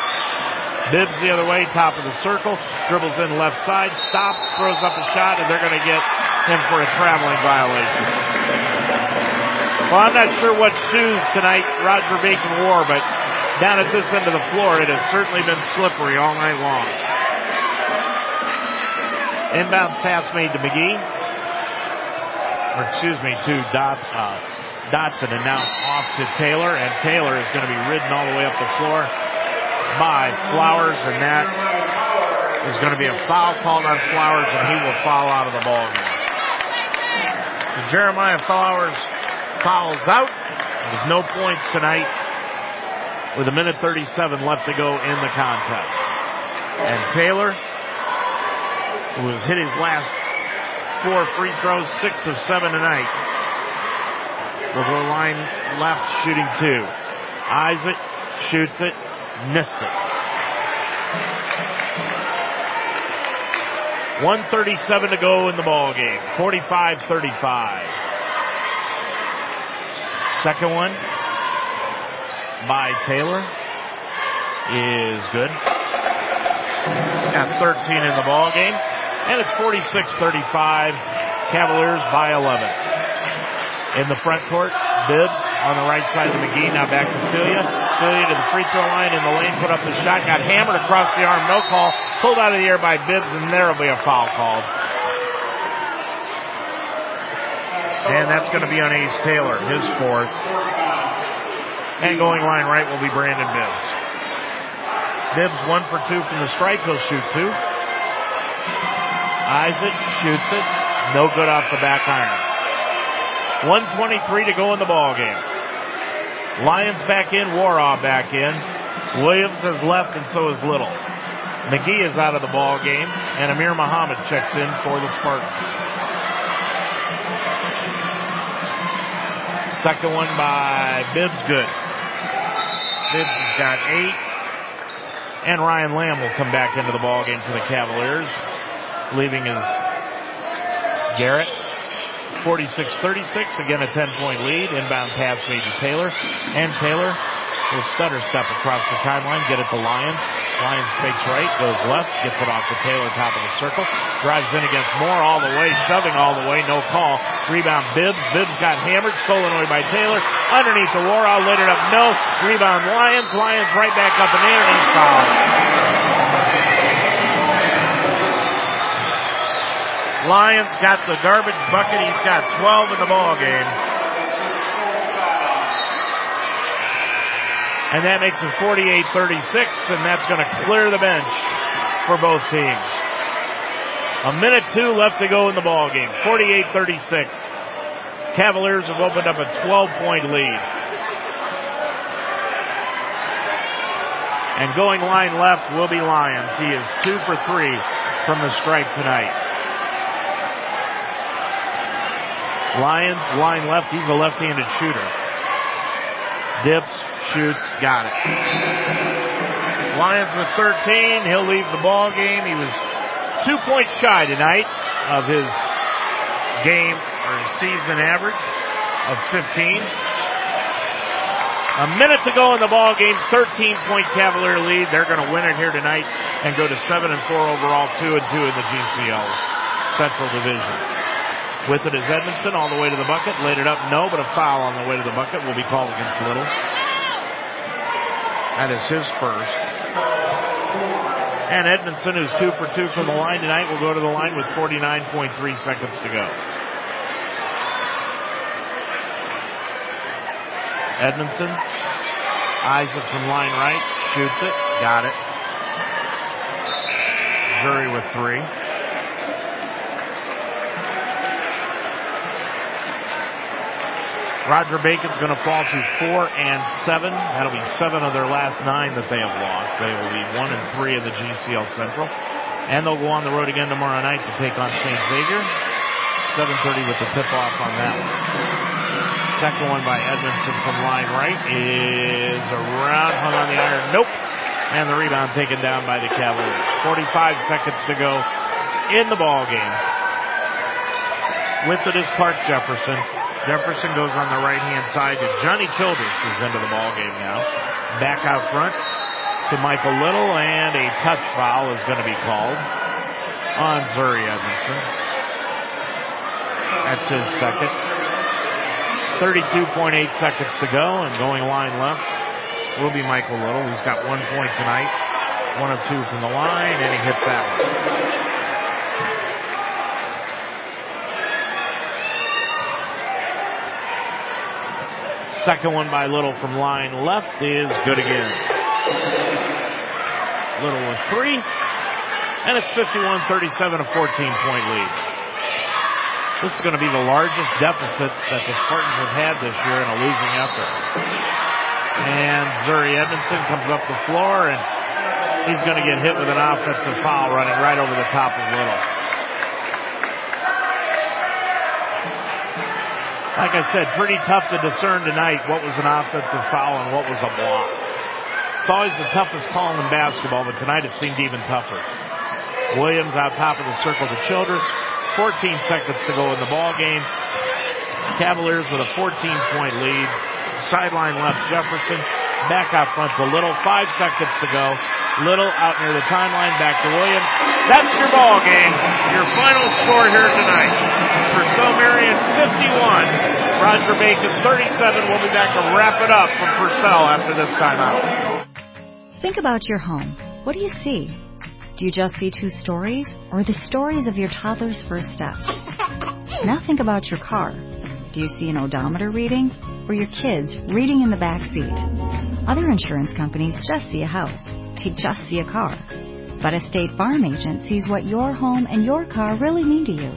Bibbs the other way, top of the circle, dribbles in left side, stops, throws up a shot, and they're going to get him for a traveling violation. Well, I'm not sure what shoes tonight Roger Bacon wore, but down at this end of the floor, it has certainly been slippery all night long. Inbounds pass made to McGee, or excuse me, to Dot, uh, Dotson, and now off to Taylor, and Taylor is going to be ridden all the way up the floor by Flowers, and that is going to be a foul called on Flowers, and he will foul out of the ball game. Jeremiah Flowers fouls out. There's no points tonight with a minute 37 left to go in the contest. And Taylor, who has hit his last four free throws, six of seven tonight, will go line left shooting two. Isaac shoots it, missed it. 137 to go in the ball game. 45-35. Second one by Taylor is good. Got 13 in the ball game. And it's 46-35. Cavaliers by 11. In the front court, Bibbs on the right side of McGee. Now back to Filia. To the free throw line in the lane. Put up the shot. Got hammered across the arm. No call. Pulled out of the air by Bibbs and there will be a foul called. And that's going to be on Ace Taylor, his fourth. And going line right will be Brandon Bibbs. Bibbs one for two from the strike. He'll shoot two. Isaac shoots it. No good off the back iron. 123 to go in the ball game. Lyons back in, Waraw back in. Williams has left and so is Little. McGee is out of the ball game and Amir Muhammad checks in for the Spartans. Second one by Bibbs, good. Bibbs has got eight. And Ryan Lamb will come back into the ball game for the Cavaliers, leaving his Garrett, 46-36, again a 10 point lead. Inbound pass made to Taylor. And Taylor will stutter step across the timeline, get it to Lyons. Lyons takes right, goes left, gets it off the Taylor, top of the circle. Drives in against Moore all the way, shoving all the way, no call. Rebound Bibbs. Bibbs got hammered, stolen away by Taylor. Underneath the Warhol, lit it up, no. Rebound Lyons. Lyons right back up in, and he's Lyons got the garbage bucket. He's got 12 in the ball game. And that makes it 48-36, and that's going to clear the bench for both teams. A minute two left to go in the ball game. 48-36. Cavaliers have opened up a 12-point lead. And going line left will be Lyons. He is two for three from the stripe tonight. Lyons, line left, he's a left-handed shooter. Dips, shoots, got it. Lyons with 13, he'll leave the ball game. He was two points shy tonight of his game or his season average of 15. A minute to go in the ball game, 13 point Cavalier lead. They're going to win it here tonight and go to 7 and 4 overall, 2 and 2 in the GCL Central Division. With it is Edmondson all the way to the bucket. Laid it up, no, but a foul on the way to the bucket will be called against Little. That is his first. And Edmondson, who's two for two from the line tonight, will go to the line with 49.3 seconds to go. Edmondson eyes it from line right, shoots it, got it. Zuri with three. Roger Bacon's going to fall to four and seven. That'll be seven of their last nine that they have lost. They will be one and three in the GCL Central. And they'll go on the road again tomorrow night to take on St. Xavier. 7.30 with the tip-off on that one. Second one by Edmondson from line right is around, hung on the iron, nope. And the rebound taken down by the Cavaliers. 45 seconds to go in the ball game. With it is Clark Jefferson. Jefferson goes on the right hand side to Johnny Childress who's into the ball game now. Back out front to Michael Little and a touch foul is going to be called on Zuri Edmondson. That's his second. 32.8 seconds to go and going line left will be Michael Little. He's got one point tonight. One of two from the line and he hits that one. Second one by Little from line left is good again. Little with three. And it's 51-37, a 14 point lead. This is going to be the largest deficit that the Spartans have had this year in a losing effort. And Zuri Edmondson comes up the floor and he's going to get hit with an offensive foul running right over the top of Little. Like I said, pretty tough to discern tonight what was an offensive foul and what was a block. It's always the toughest call in basketball, but tonight it seemed even tougher. Williams out top of the circle to Childress. 14 seconds to go in the ball game. Cavaliers with a 14 point lead. Sideline left Jefferson. Back out front to Little. Five seconds to go. Little out near the timeline. Back to Williams. That's your ball game. Your final score here tonight. Purcell Marian 51. Roger Bacon 37. We'll be back to wrap it up from Purcell after this timeout. Think about your home. What do you see? Do you just see two stories or the stories of your toddler's first steps? Now think about your car. Do you see an odometer reading or your kids reading in the back seat? Other insurance companies just see a house. They just see a car. But a State Farm agent sees what your home and your car really mean to you.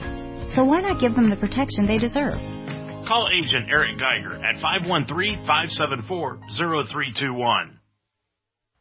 So why not give them the protection they deserve? Call agent Eric Geiger at 513-574-0321.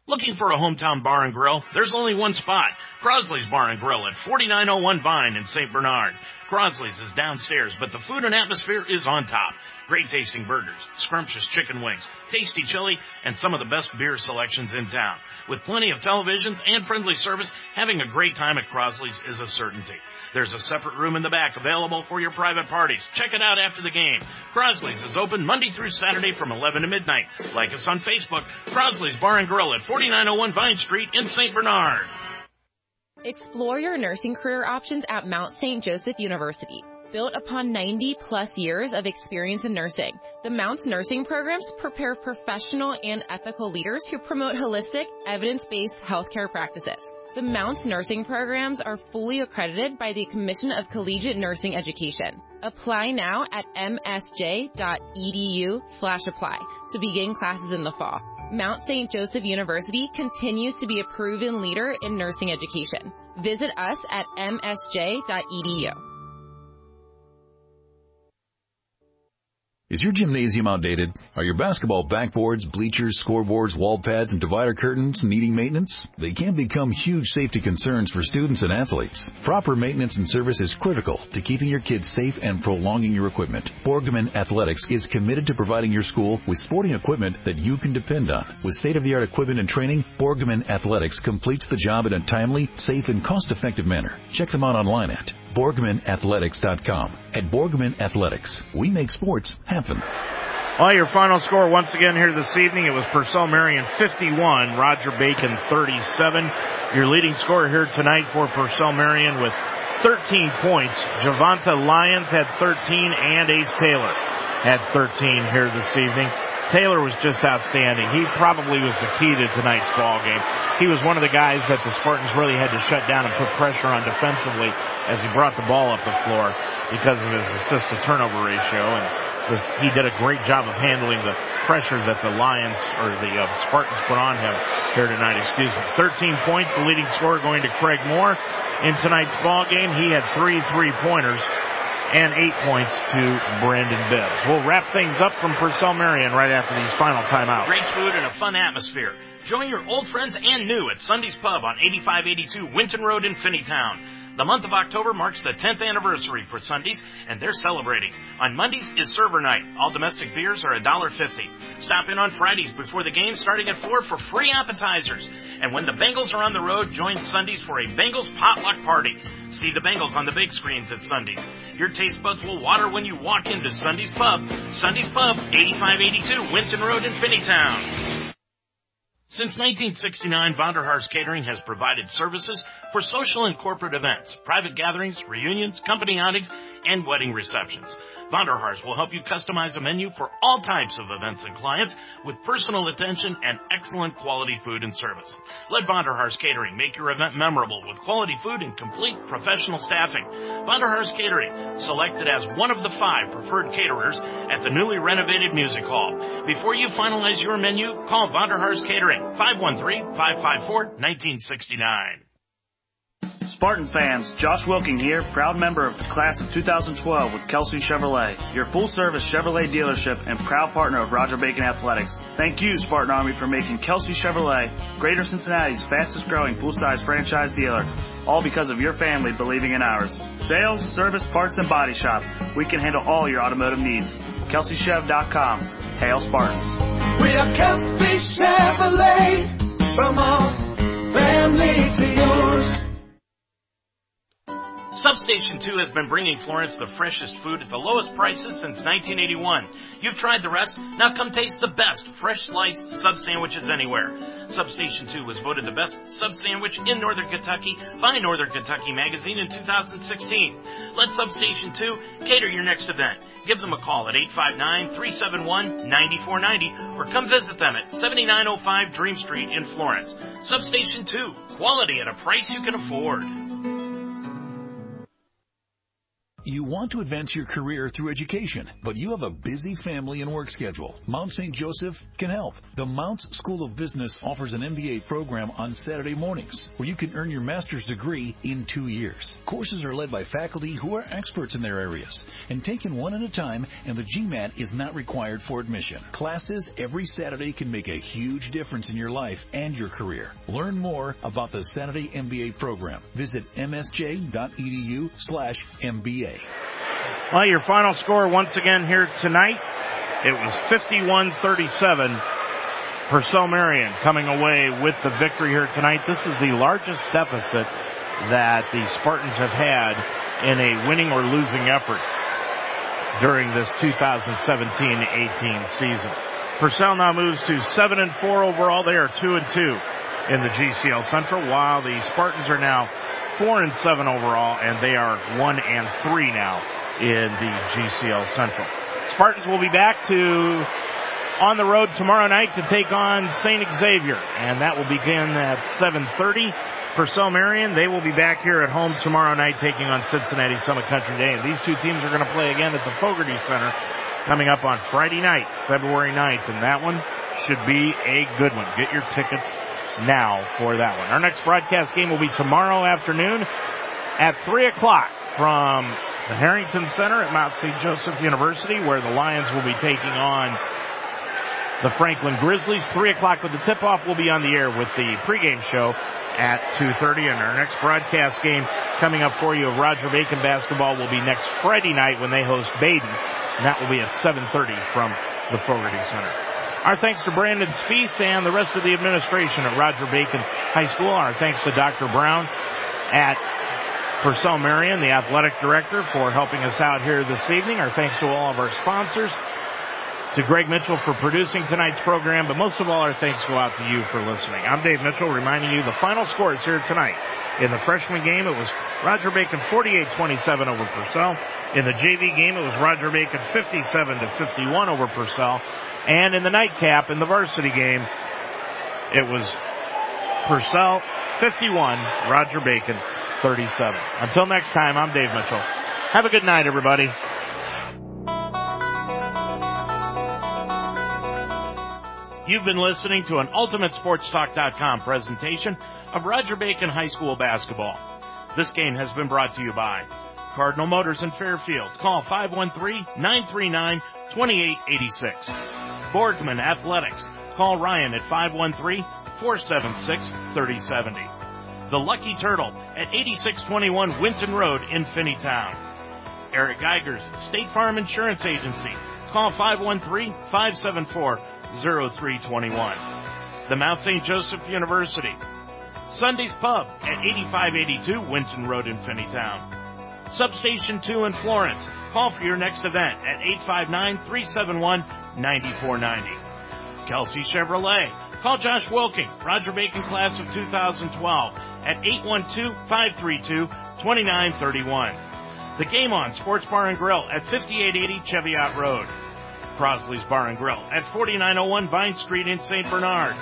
Looking for a hometown bar and grill? There's only one spot. Crosley's Bar and Grill at 4901 Vine in St. Bernard. Crosley's is downstairs, but the food and atmosphere is on top. Great tasting burgers, scrumptious chicken wings, tasty chili, and some of the best beer selections in town. With plenty of televisions and friendly service, having a great time at Crosley's is a certainty. There's a separate room in the back available for your private parties. Check it out after the game. Crosley's is open Monday through Saturday from 11 to midnight. Like us on Facebook, Crosley's Bar and Grill at 4901 Vine Street in St. Bernard. Explore your nursing career options at Mount St. Joseph University. Built upon 90 plus years of experience in nursing, the Mounts nursing programs prepare professional and ethical leaders who promote holistic, evidence-based healthcare practices. The Mounts nursing programs are fully accredited by the Commission of Collegiate Nursing Education. Apply now at msj.edu slash apply to begin classes in the fall. Mount St. Joseph University continues to be a proven leader in nursing education. Visit us at msj.edu. Is your gymnasium outdated? Are your basketball backboards, bleachers, scoreboards, wall pads, and divider curtains needing maintenance? They can become huge safety concerns for students and athletes. Proper maintenance and service is critical to keeping your kids safe and prolonging your equipment. Borgman Athletics is committed to providing your school with sporting equipment that you can depend on. With state-of-the-art equipment and training, Borgman Athletics completes the job in a timely, safe, and cost-effective manner. Check them out online at BorgmanAthletics.com. At Borgman Athletics, we make sports happen. Well, your final score once again here this evening, it was Purcell Marian 51, Roger Bacon 37. Your leading scorer here tonight for Purcell Marian with 13 points. Javonta Lyons had 13 and Ace Taylor had 13 here this evening. Taylor was just outstanding. He probably was the key to tonight's ball game. He was one of the guys that the Spartans really had to shut down and put pressure on defensively as he brought the ball up the floor because of his assist to turnover ratio and was, he did a great job of handling the pressure that the Lions or the uh, Spartans put on him here tonight. Excuse me. 13 points, the leading scorer going to Craig Moore in tonight's ball game. He had three three pointers and eight points to Brandon Bibbs. We'll wrap things up from Purcell Marian right after these final timeouts. Great food and a fun atmosphere. Join your old friends and new at Sunday's Pub on 8582 Winton Road in Finneytown. The month of October marks the 10th anniversary for Sundays, and they're celebrating. On Mondays is server night. All domestic beers are $1.50. Stop in on Fridays before the game starting at 4 for free appetizers. And when the Bengals are on the road, join Sundays for a Bengals potluck party. See the Bengals on the big screens at Sundays. Your taste buds will water when you walk into Sunday's Pub. Sunday's Pub, 8582 Winton Road in Finneytown. Since 1969, Vonderhaar's Catering has provided services for social and corporate events, private gatherings, reunions, company outings, and wedding receptions. Vonderhaar's will help you customize a menu for all types of events and clients with personal attention and excellent quality food and service. Let Vonderhaar's Catering make your event memorable with quality food and complete professional staffing. Vonderhaar's Catering, selected as one of the five preferred caterers at the newly renovated Music Hall. Before you finalize your menu, call Vonderhaar's Catering 513-554-1969. Spartan fans, Josh Wilking here, proud member of the class of 2012 with Kelsey Chevrolet, your full service Chevrolet dealership and proud partner of Roger Bacon Athletics. Thank you, Spartan Army, for making Kelsey Chevrolet Greater Cincinnati's fastest growing full size franchise dealer. All because of your family believing in ours. Sales, service, parts, and body shop. We can handle all your automotive needs. KelseyChev.com. Hail Spartans. We are Kelsey Chevrolet, from our family to yours. Substation 2 has been bringing Florence the freshest food at the lowest prices since 1981. You've tried the rest, now come taste the best fresh sliced sub sandwiches anywhere. Substation 2 was voted the best sub sandwich in Northern Kentucky by Northern Kentucky Magazine in 2016. Let Substation 2 cater your next event. Give them a call at 859-371-9490 or come visit them at 7905 Dream Street in Florence. Substation 2, quality at a price you can afford. You want to advance your career through education, but you have a busy family and work schedule. Mount St. Joseph can help. The Mounts School of Business offers an MBA program on Saturday mornings where you can earn your master's degree in two years. Courses are led by faculty who are experts in their areas and taken one at a time and the GMAT is not required for admission. Classes every Saturday can make a huge difference in your life and your career. Learn more about the Saturday MBA program. Visit msj.edu slash MBA. Well, your final score once again here tonight, it was 51-37. Purcell Marian coming away with the victory here tonight. This is the largest deficit that the Spartans have had in a winning or losing effort during this 2017-18 season. Purcell now moves to 7 and 4 overall. They are 2 and 2 in the GCL Central, while the Spartans are now 4 and 7 overall, and they are 1 and 3 now in the GCL Central. Spartans will be back to on the road tomorrow night to take on St. Xavier, and that will begin at 7:30. Purcell Marian, they will be back here at home tomorrow night taking on Cincinnati Summit Country Day, and these two teams are going to play again at the Fogarty Center coming up on Friday night, February 9th, and that one should be a good one. Get your tickets now for that one. Our next broadcast game will be tomorrow afternoon at 3 o'clock from the Harrington Center at Mount St. Joseph University, where the Lions will be taking on the Franklin Grizzlies. 3 o'clock with the tip-off. We'll be on the air with the pregame show at 2.30. And our next broadcast game coming up for you of Roger Bacon basketball will be next Friday night when they host Badin. And that will be at 7.30 from the Fogarty Center. Our thanks to Brandon Spees and the rest of the administration at Roger Bacon High School. Our thanks to Dr. Brown at Purcell Marian, the athletic director, for helping us out here this evening. Our thanks to all of our sponsors to Greg Mitchell for producing tonight's program, but most of all, our thanks go out to you for listening. I'm Dave Mitchell reminding you the final scores here tonight. In the freshman game, it was Roger Bacon 48-27 over Purcell. In the JV game, it was Roger Bacon 57-51 over Purcell. And in the nightcap, in the varsity game, it was Purcell 51, Roger Bacon 37. Until next time, I'm Dave Mitchell. Have a good night, everybody. You've been listening to an UltimateSportsTalk.com presentation of Roger Bacon High School basketball. This game has been brought to you by Cardinal Motors in Fairfield. Call 513-939-2886. Borgman Athletics. Call Ryan at 513-476-3070. The Lucky Turtle at 8621 Winton Road in Finneytown. Eric Geiger's State Farm Insurance Agency. Call 513-574 0321. The Mount St. Joseph University. Sunday's Pub at 8582 Winton Road in Finneytown. Substation 2 in Florence. Call for your next event at 859-371-9490. Kelsey Chevrolet. Call Josh Wilking, Roger Bacon class of 2012 at 812-532-2931. The Game On Sports Bar and Grill at 5880 Cheviot Road. Crosley's Bar and Grill at 4901 Vine Street in St. Bernard.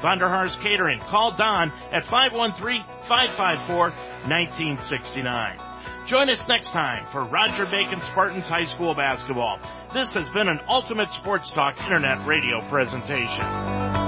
Vonderhaar's Catering. Call Don at 513-554-1969. Join us next time for Roger Bacon Spartans High School basketball. This has been an Ultimate Sports Talk Internet radio presentation.